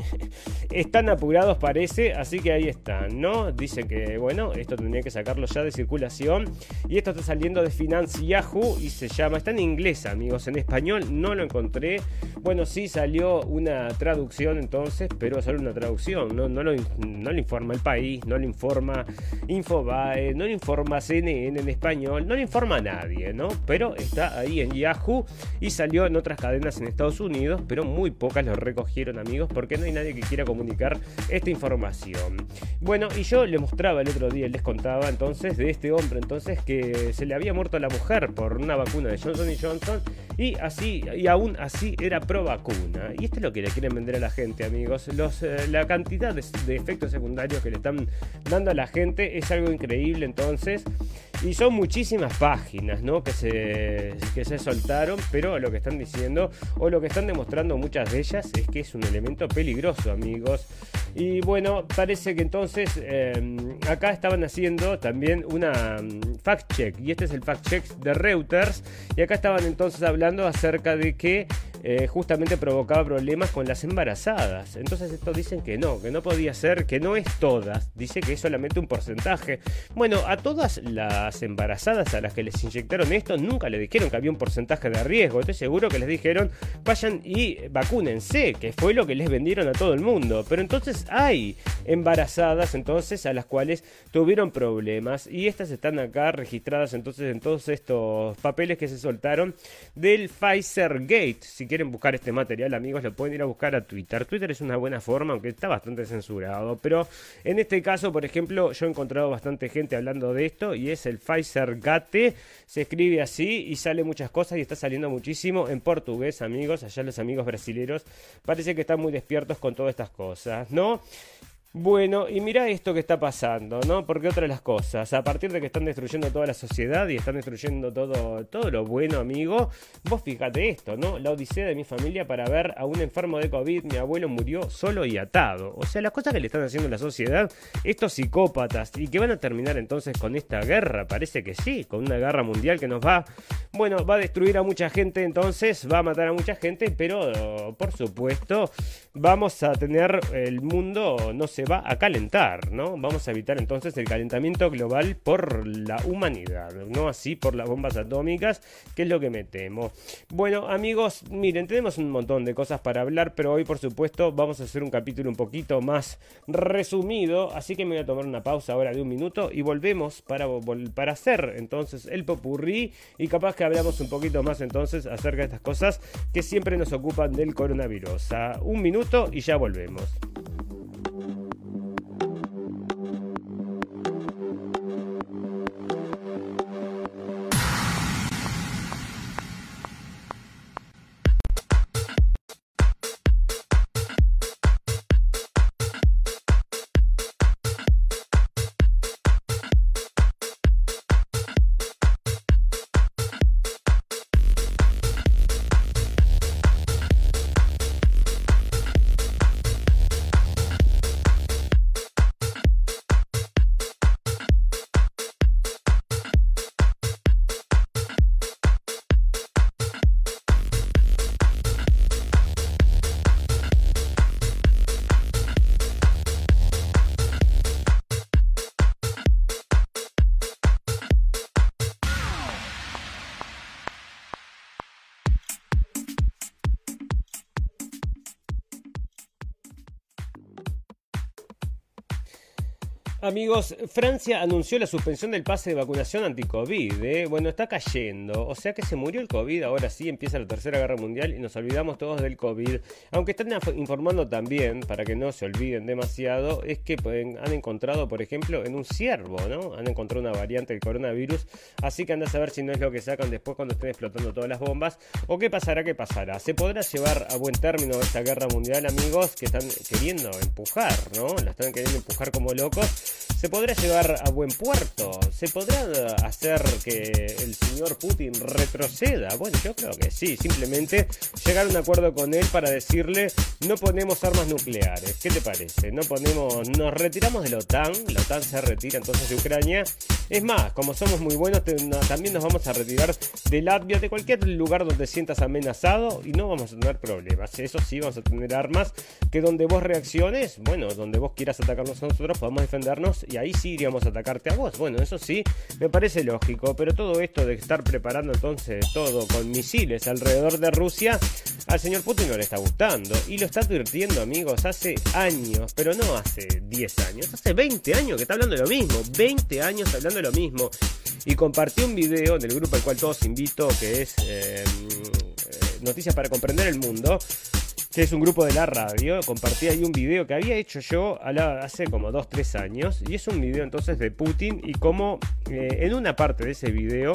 están apurados, parece. Así que ahí están, ¿no? Dice que, bueno, esto tendría que sacarlo ya de circulación. Y esto está saliendo de Finance Yahoo y se llama. Está en inglés, amigos. En español no lo encontré. Bueno, sí salió una traducción entonces, pero solo una traducción. No, no, lo, no informa el país, no lo informa Infobae, no lo informa CNN en español, no lo informa nadie, ¿no? Pero está ahí en Yahoo y salió en otras cadenas en Estados Unidos, pero muy pocas lo recogieron amigos porque no hay nadie que quiera comunicar esta información. Bueno, y yo le mostraba el otro día, les contaba entonces de este hombre entonces que se le había muerto a la mujer por una vacuna de Johnson Johnson y así y aún así era pro vacuna. Y esto es lo que le quieren vender a la gente, amigos. Eh, la cantidad de efectos secundarios que le están dando a la gente es algo increíble entonces. Y son muchísimas páginas ¿no? que, se, que se soltaron, pero lo que están diciendo o lo que están demostrando muchas de ellas es que es un elemento peligroso, amigos. Y bueno, parece que entonces eh, acá estaban haciendo también una mm, fact check, y este es el fact check de Reuters, y acá estaban entonces hablando acerca de que eh, justamente provocaba problemas con las embarazadas. Entonces estos dicen que no, que no podía ser, que no es todas, dice que es solamente un porcentaje. Bueno, a todas las embarazadas a las que les inyectaron esto nunca le dijeron que había un porcentaje de riesgo. Estoy seguro que les dijeron vayan y vacúnense, que fue lo que les vendieron a todo el mundo. Pero entonces hay embarazadas entonces a las cuales tuvieron problemas y estas están acá registradas entonces en todos estos papeles que se soltaron del Pfizer Gate. Si quieren buscar este material, amigos, lo pueden ir a buscar a Twitter. Twitter es una buena forma, aunque está bastante censurado. Pero en este caso, por ejemplo, yo he encontrado bastante gente hablando de esto y es el Pfizer Gate. Se escribe así y sale muchas cosas y está saliendo muchísimo en portugués, amigos. Allá los amigos brasileños parece que están muy despiertos con todas estas cosas, ¿no? Bueno, y mira esto que está pasando, ¿no? Porque otra de las cosas, a partir de que están destruyendo toda la sociedad y están destruyendo todo, todo lo bueno, amigo, vos fíjate esto, ¿no? La odisea de mi familia para ver a un enfermo de COVID, mi abuelo murió solo y atado. O sea, las cosas que le están haciendo a la sociedad, estos psicópatas, y que van a terminar entonces con esta guerra, parece que sí, con una guerra mundial que nos va, bueno, va a destruir a mucha gente, entonces va a matar a mucha gente, pero por supuesto, vamos a tener el mundo, no sé, va a calentar, ¿no? Vamos a evitar entonces el calentamiento global por la humanidad, no así por las bombas atómicas, que es lo que me temo. Bueno, amigos, miren, tenemos un montón de cosas para hablar, pero hoy por supuesto vamos a hacer un capítulo un poquito más resumido, así que me voy a tomar una pausa ahora de un minuto y volvemos para, para hacer entonces el popurrí y capaz que hablamos un poquito más entonces acerca de estas cosas que siempre nos ocupan del coronavirus. un minuto y ya volvemos. Amigos, Francia anunció la suspensión del pase de vacunación anti-COVID. ¿eh? Bueno, está cayendo. O sea que se murió el COVID. Ahora sí empieza la tercera guerra mundial y nos olvidamos todos del COVID. Aunque están informando también, para que no se olviden demasiado, es que han encontrado, por ejemplo, en un ciervo, ¿no? Han encontrado una variante del coronavirus. Así que anda a saber si no es lo que sacan después cuando estén explotando todas las bombas. O qué pasará, qué pasará. ¿Se podrá llevar a buen término esta guerra mundial, amigos? Que están queriendo empujar, ¿no? La están queriendo empujar como locos se podrá llevar a buen puerto, se podrá hacer que el señor Putin retroceda. Bueno, yo creo que sí, simplemente llegar a un acuerdo con él para decirle no ponemos armas nucleares. ¿Qué te parece? No ponemos, nos retiramos de la OTAN, la OTAN se retira entonces de Ucrania. Es más, como somos muy buenos, también nos vamos a retirar de Latvia, de cualquier lugar donde sientas amenazado y no vamos a tener problemas. Eso sí, vamos a tener armas que donde vos reacciones, bueno, donde vos quieras atacarnos nosotros, podemos defendernos y ahí sí iríamos a atacarte a vos. Bueno, eso sí, me parece lógico, pero todo esto de estar preparando entonces todo con misiles alrededor de Rusia, al señor Putin no le está gustando y lo está advirtiendo, amigos, hace años, pero no hace 10 años, hace 20 años que está hablando de lo mismo, 20 años hablando de lo mismo. Y compartió un video en el grupo al cual todos invito, que es eh, eh, Noticias para Comprender el Mundo, es un grupo de la radio, compartí ahí un video que había hecho yo hace como 2-3 años, y es un video entonces de Putin y como eh, en una parte de ese video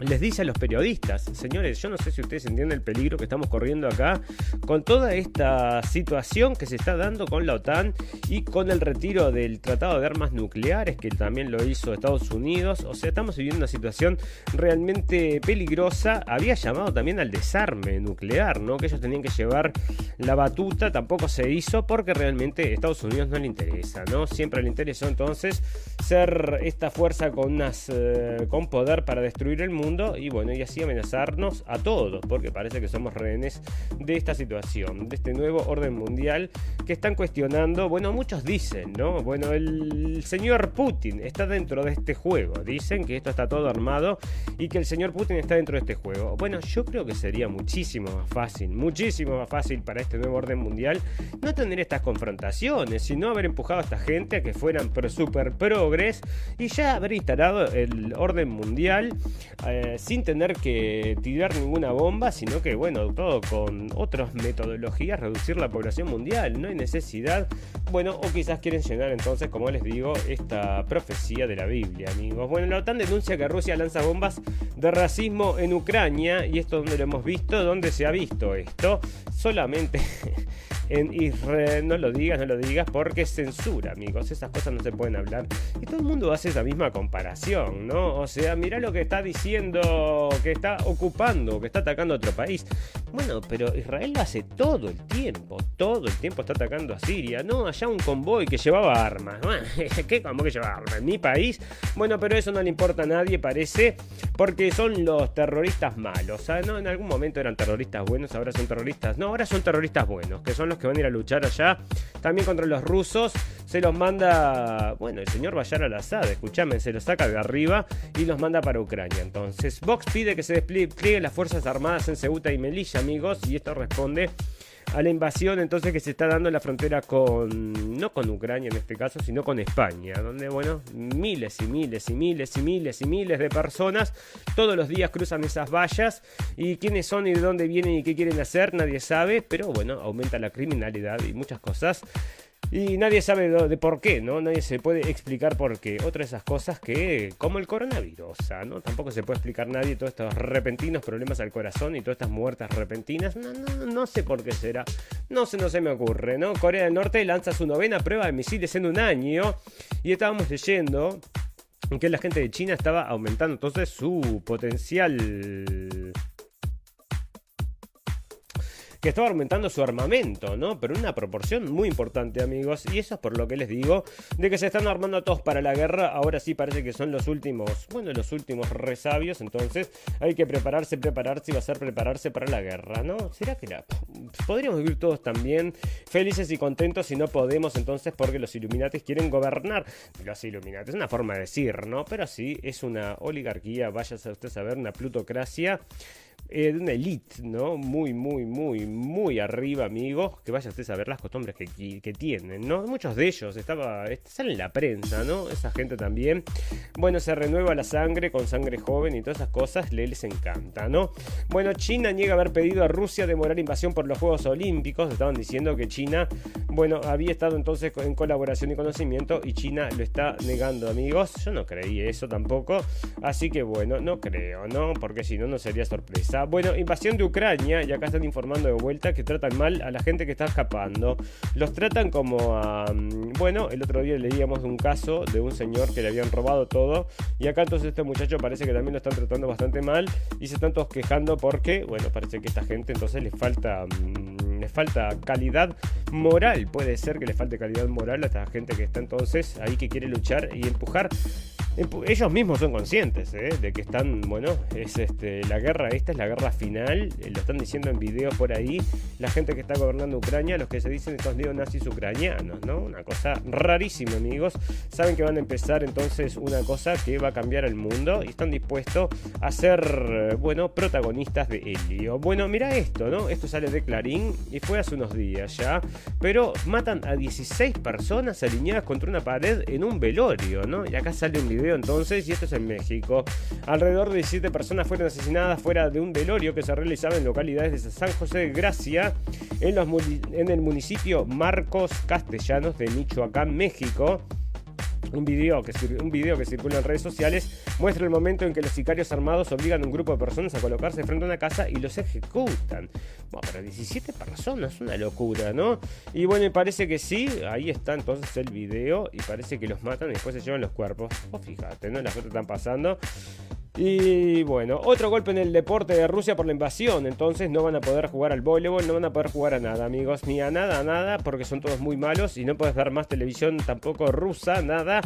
les dice a los periodistas, señores, yo no sé si ustedes entienden el peligro que estamos corriendo acá con toda esta situación que se está dando con la OTAN y con el retiro del Tratado de Armas Nucleares, que también lo hizo Estados Unidos. O sea, estamos viviendo una situación realmente peligrosa. Había llamado también al desarme nuclear, ¿no? Que ellos tenían que llevar la batuta, tampoco se hizo porque realmente a Estados Unidos no le interesa, ¿no? Siempre le interesó entonces ser esta fuerza con, unas, eh, con poder para destruir el mundo y bueno, y así amenazarnos a todos, porque parece que somos rehenes de esta situación, de este nuevo orden mundial que están cuestionando, bueno, muchos dicen, ¿no? Bueno, el señor Putin está dentro de este juego, dicen que esto está todo armado y que el señor Putin está dentro de este juego. Bueno, yo creo que sería muchísimo más fácil, muchísimo más fácil para este nuevo orden mundial no tener estas confrontaciones, sino haber empujado a esta gente a que fueran super progres y ya haber instalado el orden mundial eh, sin tener que tirar ninguna bomba, sino que, bueno, todo con otras metodologías, reducir la población mundial. No hay necesidad, bueno, o quizás quieren llenar entonces, como les digo, esta profecía de la Biblia, amigos. Bueno, la OTAN denuncia que Rusia lanza bombas de racismo en Ucrania, y esto donde lo hemos visto, donde se ha visto esto, solamente en Israel. No lo digas, no lo digas, porque es censura, amigos. Esas cosas no se pueden hablar. Y todo el mundo hace esa misma comparación, ¿no? O sea, mira lo que está diciendo, que está ocupando, que está atacando a otro país. Bueno, pero Israel lo hace todo el tiempo, todo el tiempo está atacando a Siria. No, allá un convoy que llevaba armas. ¿Qué convoy que llevaba armas? mi país? Bueno, pero eso no le importa a nadie, parece, porque son los terroristas malos. ¿no? En algún momento eran terroristas buenos, ahora son terroristas. No, ahora son terroristas buenos, que son los que van a ir a luchar allá. También contra los rusos se los manda, bueno, el señor Bayar al-Assad, escúchame, se los saca de arriba y los manda para Ucrania. Entonces, Vox pide que se desplieguen las Fuerzas Armadas en Ceuta y Melilla, amigos, y esto responde a la invasión entonces que se está dando en la frontera con, no con Ucrania en este caso, sino con España, donde, bueno, miles y miles y miles y miles y miles de personas todos los días cruzan esas vallas y quiénes son y de dónde vienen y qué quieren hacer, nadie sabe, pero bueno, aumenta la criminalidad y muchas cosas. Y nadie sabe de, por qué, ¿no? Nadie se puede explicar por qué. Otra de esas cosas que, como el coronavirus, ¿no? Tampoco se puede explicar nadie todos estos repentinos problemas al corazón y todas estas muertes repentinas. No, no, no sé por qué será. No sé, no se me ocurre, ¿no? Corea del Norte lanza su novena prueba de misiles en un año. Y estábamos leyendo que la gente de China estaba aumentando entonces su potencial que estaba aumentando su armamento, ¿no? Pero una proporción muy importante, amigos. Y eso es por lo que les digo, de que se están armando todos para la guerra. Ahora sí parece que son los últimos, bueno, los últimos resabios. Entonces hay que prepararse, prepararse y va a ser prepararse para la guerra, ¿no? ¿Será que la... podríamos vivir todos también felices y contentos si no podemos entonces porque los Illuminatis quieren gobernar? Los Illuminatis, es una forma de decir, ¿no? Pero sí, es una oligarquía, vaya a usted a ver, una plutocracia eh, de una elite, ¿no? Muy, muy, muy, muy arriba, amigos. Que vaya usted a ver las costumbres que, que tienen, ¿no? Muchos de ellos estaba, salen en la prensa, ¿no? Esa gente también. Bueno, se renueva la sangre con sangre joven y todas esas cosas les encanta, ¿no? Bueno, China niega haber pedido a Rusia demorar invasión por los Juegos Olímpicos. Estaban diciendo que China, bueno, había estado entonces en colaboración y conocimiento y China lo está negando, amigos. Yo no creí eso tampoco. Así que bueno, no creo, ¿no? Porque si no, no sería sorpresa. Bueno, invasión de Ucrania, y acá están informando de vuelta que tratan mal a la gente que está escapando. Los tratan como a... Mm, bueno, el otro día leíamos un caso de un señor que le habían robado todo. Y acá entonces este muchacho parece que también lo están tratando bastante mal. Y se están todos quejando porque, bueno, parece que esta gente entonces les falta... Mm, falta calidad moral. Puede ser que les falte calidad moral a esta gente que está entonces ahí que quiere luchar y empujar ellos mismos son conscientes ¿eh? de que están, bueno, es este, la guerra esta es la guerra final, eh, lo están diciendo en videos por ahí, la gente que está gobernando Ucrania, los que se dicen estos neonazis ucranianos, ¿no? Una cosa rarísima, amigos. Saben que van a empezar entonces una cosa que va a cambiar el mundo y están dispuestos a ser, bueno, protagonistas de Helio. Bueno, mira esto, ¿no? Esto sale de Clarín y fue hace unos días ya, pero matan a 16 personas alineadas contra una pared en un velorio, ¿no? Y acá sale un video entonces, y esto es en México. Alrededor de 17 personas fueron asesinadas fuera de un velorio que se realizaba en localidades de San José de Gracia, en, en el municipio Marcos Castellanos de Michoacán, México. Un video, que, un video que circula en redes sociales muestra el momento en que los sicarios armados obligan a un grupo de personas a colocarse frente a una casa y los ejecutan. Bueno, pero 17 personas, una locura, ¿no? Y bueno, me parece que sí, ahí está entonces el video y parece que los matan y después se llevan los cuerpos. Vos fíjate, ¿no? Las cosas están pasando. Y bueno, otro golpe en el deporte de Rusia por la invasión. Entonces no van a poder jugar al voleibol, no van a poder jugar a nada, amigos. Ni a nada, a nada, porque son todos muy malos y no puedes ver más televisión tampoco rusa, nada.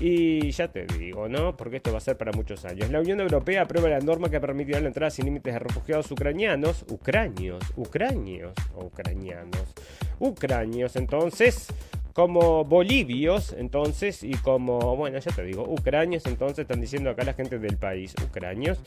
Y ya te digo, ¿no? Porque esto va a ser para muchos años. La Unión Europea aprueba la norma que permitirá la entrada sin límites de refugiados ucranianos. Ucranios, ucranios ucranianos. Ucranios, entonces como bolivios, entonces, y como, bueno, ya te digo, ucranios, entonces están diciendo acá la gente del país, ucranios.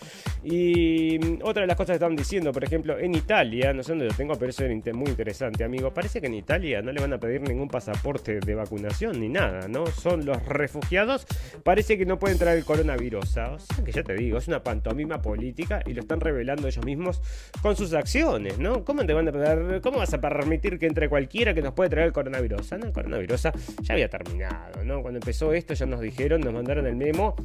Y mm, otra de las cosas que están diciendo, por ejemplo, en Italia, no sé dónde lo tengo, pero eso es muy interesante, amigo. Parece que en Italia no le van a pedir ningún pasaporte de vacunación ni nada, ¿no? Son los refugiados, parece que no pueden traer el coronavirus. O sea, que ya te digo, es una pantomima política y lo están revelando ellos mismos con sus acciones, ¿no? ¿Cómo te van a pedir, cómo vas a permitir que entre cualquiera que nos puede traer el coronavirus? ¿No? El coronavirus Virosa ya había terminado, ¿no? Cuando empezó esto ya nos dijeron, nos mandaron el memo,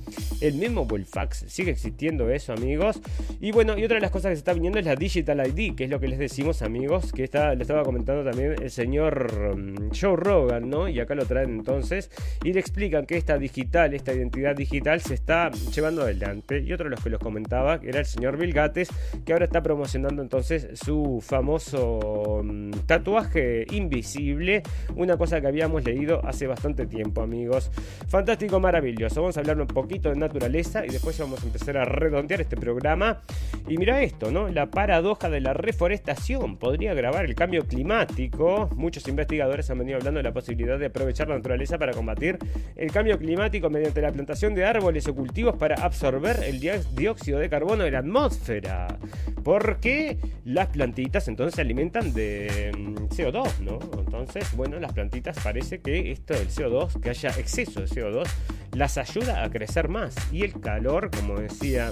el memo o el fax, sigue existiendo eso, amigos. Y bueno, y otra de las cosas que se está viniendo es la Digital ID, que es lo que les decimos, amigos, que está, le estaba comentando también el señor mm, Joe Rogan, ¿no? Y acá lo traen entonces, y le explican que esta digital, esta identidad digital se está llevando adelante. Y otro de los que los comentaba era el señor Bill Gates, que ahora está promocionando entonces su famoso mm, tatuaje invisible, una cosa que había habíamos leído hace bastante tiempo, amigos. Fantástico, maravilloso. Vamos a hablar un poquito de naturaleza y después vamos a empezar a redondear este programa. Y mira esto, ¿no? La paradoja de la reforestación. Podría grabar el cambio climático. Muchos investigadores han venido hablando de la posibilidad de aprovechar la naturaleza para combatir el cambio climático mediante la plantación de árboles o cultivos para absorber el dióxido de carbono de la atmósfera. Porque las plantitas entonces se alimentan de mm, CO2, ¿no? Entonces, bueno, las plantitas parece que esto del CO2, que haya exceso de CO2, las ayuda a crecer más. Y el calor, como decía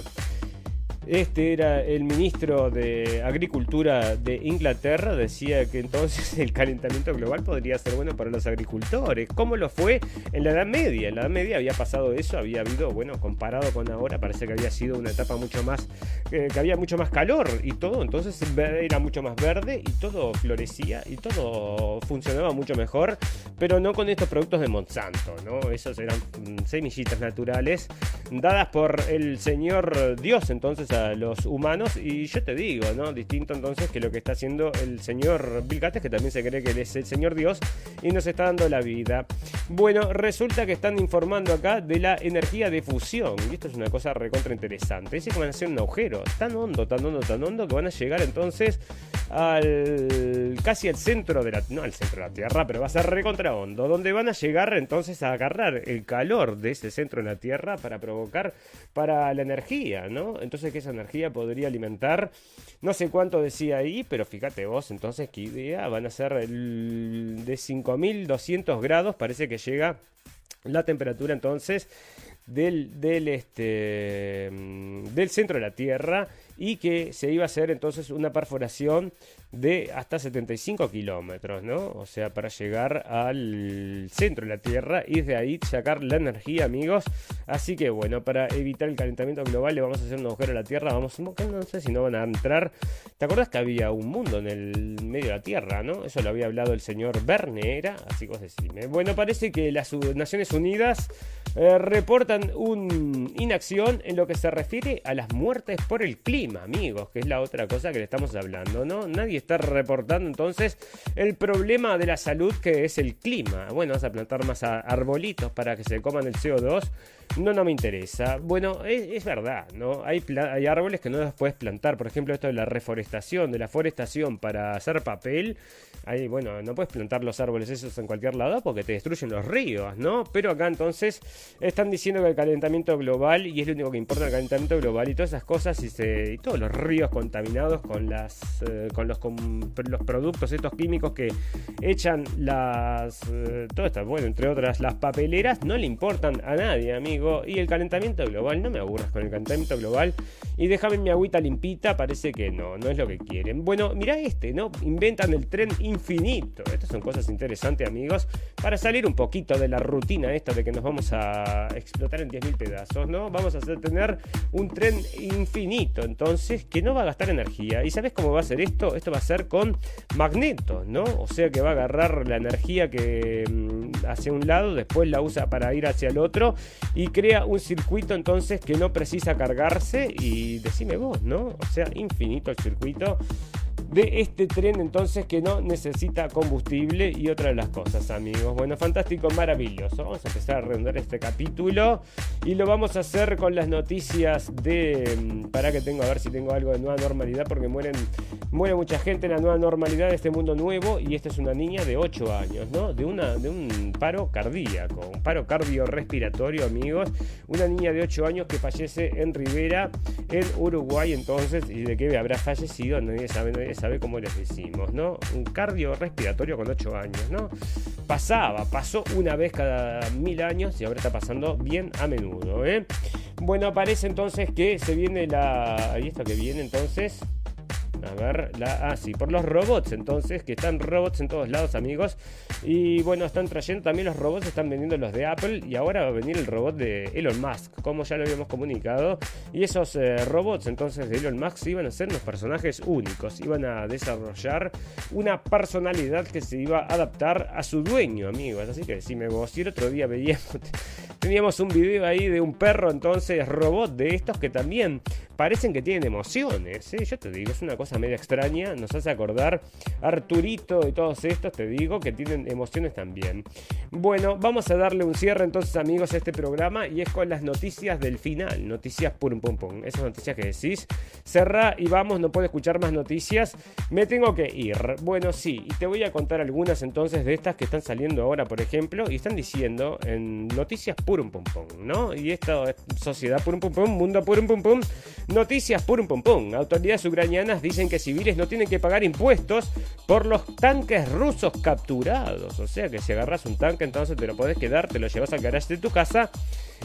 este era el ministro de Agricultura de Inglaterra, decía que entonces el calentamiento global podría ser bueno para los agricultores. ¿Cómo lo fue en la Edad Media? En la Edad Media había pasado eso, había habido, bueno, comparado con ahora, parece que había sido una etapa mucho más, eh, que había mucho más calor y todo, entonces era mucho más verde y todo florecía y todo funcionaba mucho mejor, pero no con estos productos de Monsanto, ¿no? Esos eran mm, semillitas naturales dadas por el señor Dios entonces los humanos. Y yo te digo, ¿no? Distinto entonces que lo que está haciendo el señor Bill Gates, que también se cree que él es el señor Dios y nos está dando la vida. Bueno, resulta que están informando acá de la energía de fusión. Y esto es una cosa recontra interesante. Dice que van a hacer un agujero tan hondo, tan hondo, tan hondo que van a llegar entonces al casi al centro de la no al centro de la Tierra, pero va a ser recontra hondo, donde van a llegar entonces a agarrar el calor de ese centro de la Tierra para provocar para la energía, ¿no? Entonces que esa energía podría alimentar. No sé cuánto decía ahí, pero fíjate vos, entonces qué idea, van a ser el, de 5200 grados, parece que llega la temperatura entonces del, del, este, del centro de la Tierra y que se iba a hacer entonces una perforación de hasta 75 kilómetros, ¿no? O sea, para llegar al centro de la Tierra y de ahí sacar la energía, amigos. Así que bueno, para evitar el calentamiento global le vamos a hacer un agujero a la Tierra, vamos, no sé si no van a entrar. ¿Te acuerdas que había un mundo en el medio de la Tierra, no? Eso lo había hablado el señor Verne, era, así que vos decime. Bueno, parece que las Naciones Unidas eh, reportan una inacción en lo que se refiere a las muertes por el clima, amigos, que es la otra cosa que le estamos hablando, ¿no? Nadie está reportando entonces el problema de la salud que es el clima. Bueno, vas a plantar más arbolitos para que se coman el CO2 no, no me interesa. Bueno, es, verdad, ¿no? Hay, hay árboles que no los puedes plantar. Por ejemplo, esto de la reforestación, de la forestación para hacer papel. Ahí, bueno, no puedes plantar los árboles esos en cualquier lado porque te destruyen los ríos, ¿no? Pero acá entonces están diciendo que el calentamiento global, y es lo único que importa el calentamiento global y todas esas cosas, y, se, todos los ríos contaminados con las eh, con los, los productos, estos químicos que echan las. Eh, bueno, entre otras, las papeleras, no le importan a nadie, amigo y el calentamiento global, no me aburras con el calentamiento global. Y déjame mi agüita limpita, parece que no, no es lo que quieren. Bueno, mira este, ¿no? Inventan el tren infinito. Estas son cosas interesantes, amigos. para salir un poquito de la rutina esta de que nos vamos a explotar en 10.000 pedazos, ¿no? Vamos a tener un tren infinito, entonces, que no va a gastar energía. ¿Y sabes cómo va a ser esto? Esto va a ser con magneto, ¿no? O sea que va a agarrar la energía que mm, hacia un lado, después la usa para ir hacia el otro y crea un circuito entonces que no precisa cargarse y decime vos, ¿no? O sea, infinito el circuito de este tren entonces que no necesita combustible y otra de las cosas amigos. Bueno, fantástico, maravilloso. Vamos a empezar a redondar este capítulo y lo vamos a hacer con las noticias de... mm, Para que tengo, a ver si tengo algo de nueva normalidad porque mueren, muere mucha gente en la nueva normalidad de este mundo nuevo y esta es una niña de 8 años, ¿no? De, una, de un paro cardíaco, un paro cardiorrespiratorio amigos. Una niña de 8 años que fallece en Rivera, en Uruguay entonces, y de qué habrá fallecido, nadie sabe, sabe cómo les decimos, ¿no? Un cardiorrespiratorio con 8 años, ¿no? Pasaba, pasó una vez cada mil años y ahora está pasando bien a menudo, ¿eh? Bueno, aparece entonces que se viene la... ¿Y esto que viene entonces? A ver, la, ah, sí, por los robots, entonces, que están robots en todos lados, amigos. Y bueno, están trayendo también los robots, están vendiendo los de Apple. Y ahora va a venir el robot de Elon Musk, como ya lo habíamos comunicado. Y esos eh, robots, entonces, de Elon Musk iban a ser unos personajes únicos. Iban a desarrollar una personalidad que se iba a adaptar a su dueño, amigos. Así que si me vos, y el otro día veíamos, teníamos un video ahí de un perro, entonces, robot de estos que también parecen que tienen emociones. ¿eh? Yo te digo, es una cosa media extraña. Nos hace acordar Arturito y todos estos, te digo, que tienen emociones también. Bueno, vamos a darle un cierre entonces, amigos, a este programa y es con las noticias del final. Noticias pum pum pum. Esas noticias que decís. Cerra y vamos, no puedo escuchar más noticias. Me tengo que ir. Bueno, sí, y te voy a contar algunas entonces de estas que están saliendo ahora, por ejemplo, y están diciendo en noticias purum pum pum, ¿no? Y esto es sociedad purum pum pum, mundo purum pum pum. Noticias purum pum pum. Autoridades ucranianas dicen que civiles no tienen que pagar impuestos por los tanques rusos capturados. O sea que si agarras un tanque, entonces te lo podés quedar, te lo llevas al garage de tu casa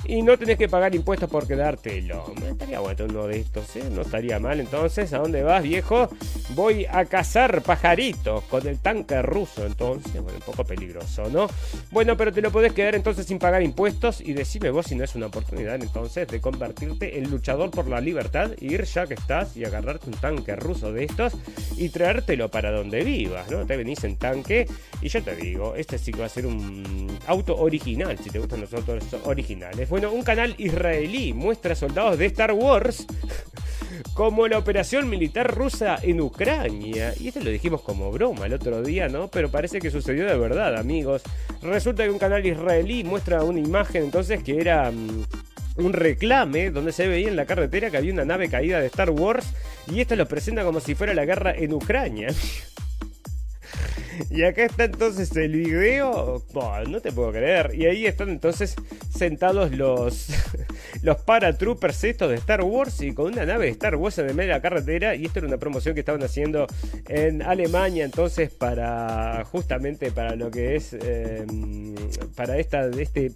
y no tenés que pagar impuestos por quedártelo. Me estaría bueno uno de estos, ¿eh? No estaría mal. Entonces, ¿a dónde vas, viejo? Voy a cazar pajaritos con el tanque ruso. Entonces, bueno, un poco peligroso, ¿no? Bueno, pero te lo podés quedar entonces sin pagar impuestos y decime vos si no es una oportunidad entonces de convertirte en luchador por la libertad, ir ya que estás y agarrarte un tanque ruso de estos y traértelo para donde vivas, ¿no? Te venís en tanque y yo te digo, este sí que va a ser un auto original, si te gustan los autos originales. Bueno, un canal israelí muestra soldados de Star Wars como la operación militar rusa en Ucrania. Y esto lo dijimos como broma el otro día, ¿no? Pero parece que sucedió de verdad, amigos. Resulta que un canal israelí muestra una imagen entonces que era... mm, un reclame donde se veía en la carretera que había una nave caída de Star Wars y esto lo presenta como si fuera la guerra en Ucrania. Y acá está entonces el video. No te puedo creer. Y ahí están entonces sentados los, los paratroopers estos de Star Wars y con una nave de Star Wars en el medio de la carretera. Y esto era una promoción que estaban haciendo en Alemania entonces para justamente para lo que es eh, para esta, este,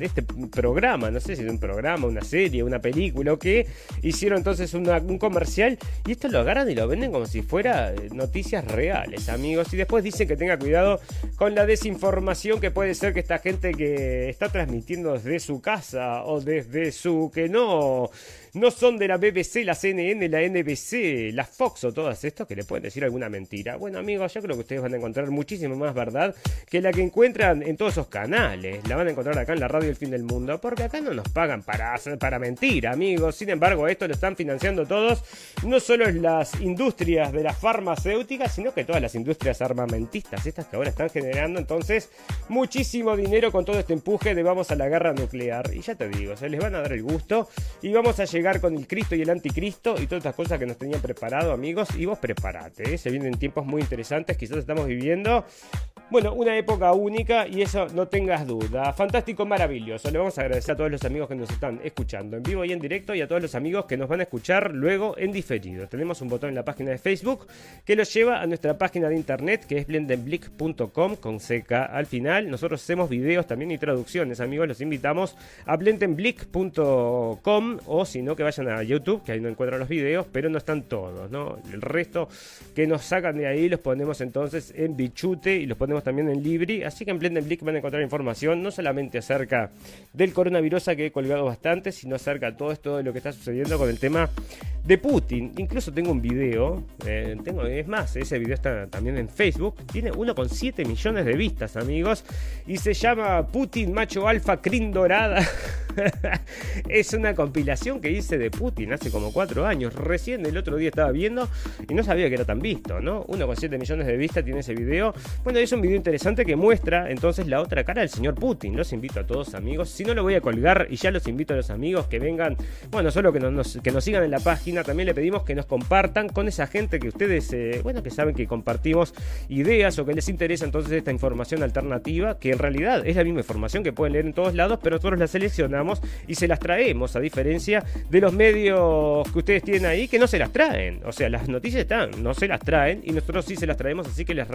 este programa. No sé si es un programa, una serie, una película o qué. Hicieron entonces un comercial y esto lo agarran y lo venden como si fuera eh, noticias reales, amigos. Y después dicen que tenga cuidado con la desinformación que puede ser que esta gente que está transmitiendo desde su casa o desde su que no no son de la BBC, la CNN, la NBC, la Fox o todas estos que le pueden decir alguna mentira. Bueno, amigos, yo creo que ustedes van a encontrar muchísimo más verdad que la que encuentran en todos esos canales. La van a encontrar acá en la radio El Fin del Mundo, porque acá no nos pagan para, hacer- para mentir, amigos. Sin embargo, esto lo están financiando todos, no solo las industrias de las farmacéuticas, sino que todas las industrias armamentistas, estas que ahora están generando entonces muchísimo dinero con todo este empuje de vamos a la guerra nuclear. Y ya te digo, se les van a dar el gusto y vamos a llegar con el Cristo y el anticristo y todas estas cosas que nos tenían preparado, amigos. Y vos preparate, ¿eh? se vienen tiempos muy interesantes, quizás estamos viviendo. Bueno, una época única y eso no tengas duda. Fantástico, maravilloso. Le vamos a agradecer a todos los amigos que nos están escuchando en vivo y en directo y a todos los amigos que nos van a escuchar luego en diferido. Tenemos un botón en la página de Facebook que los lleva a nuestra página de internet que es blendenblick.com con CK al final. Nosotros hacemos videos también y traducciones, amigos. Los invitamos a blendenblick.com o si no que vayan a YouTube, que ahí no encuentran los videos, pero no están todos, ¿no? El resto que nos sacan de ahí los ponemos entonces en Bichute y los ponemos también en Libri, así que en Blendenblick van a encontrar información no solamente acerca del coronavirus que he colgado bastante, sino acerca de todo esto de lo que está sucediendo con el tema de Putin. Incluso tengo un video, eh, tengo, es más, ese video está también en Facebook, tiene 1,7 millones de vistas, amigos, y se llama Putin Macho Alfa Crin Dorada. es una compilación que hice de Putin hace como 4 años. Recién el otro día estaba viendo y no sabía que era tan visto, ¿no? 1,7 millones de vistas tiene ese video. Bueno, es un video interesante que muestra entonces la otra cara del señor Putin. Los invito a todos, amigos. Si no lo voy a colgar y ya los invito a los amigos que vengan, bueno, solo que nos, que nos sigan en la página. También le pedimos que nos compartan con esa gente que ustedes, eh, bueno, que saben que compartimos ideas o que les interesa entonces esta información alternativa, que en realidad es la misma información que pueden leer en todos lados, pero nosotros la seleccionamos y se las traemos, a diferencia de los medios que ustedes tienen ahí que no se las traen. O sea, las noticias están, no se las traen y nosotros sí se las traemos, así que les,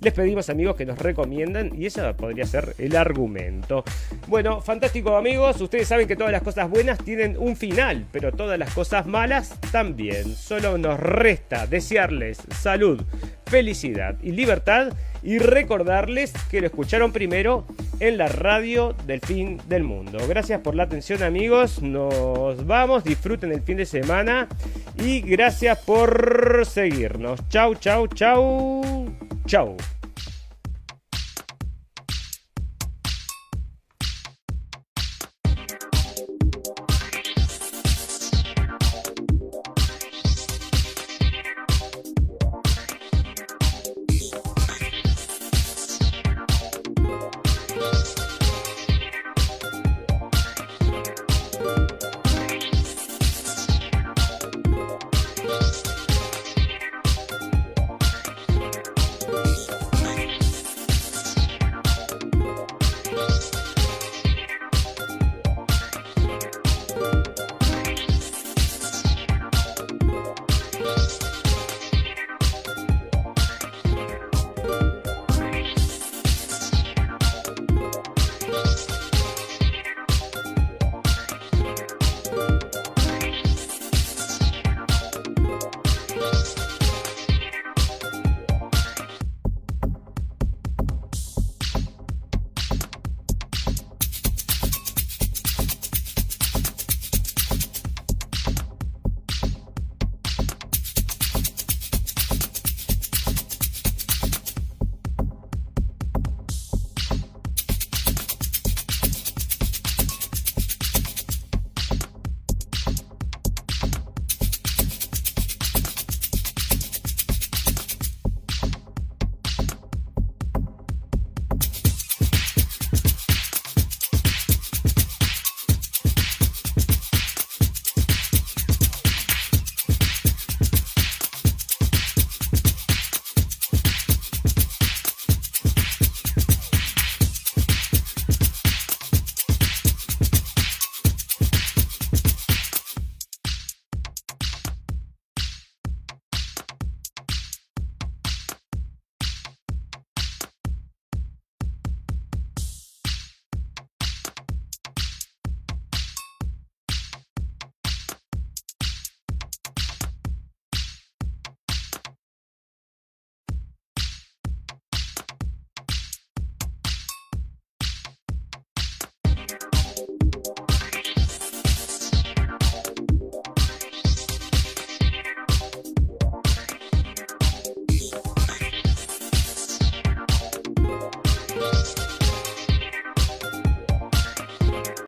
les pedimos amigos que nos recomiendan y ese podría ser el argumento. Bueno, fantástico amigos, ustedes saben que todas las cosas buenas tienen un final, pero todas las cosas malas también. Solo nos resta desearles salud, felicidad y libertad y recordarles que lo escucharon primero en la radio del fin del mundo. Gracias por la atención amigos, nos vamos, disfruten el fin de semana y gracias por seguirnos. Chau, chau, chau, chau.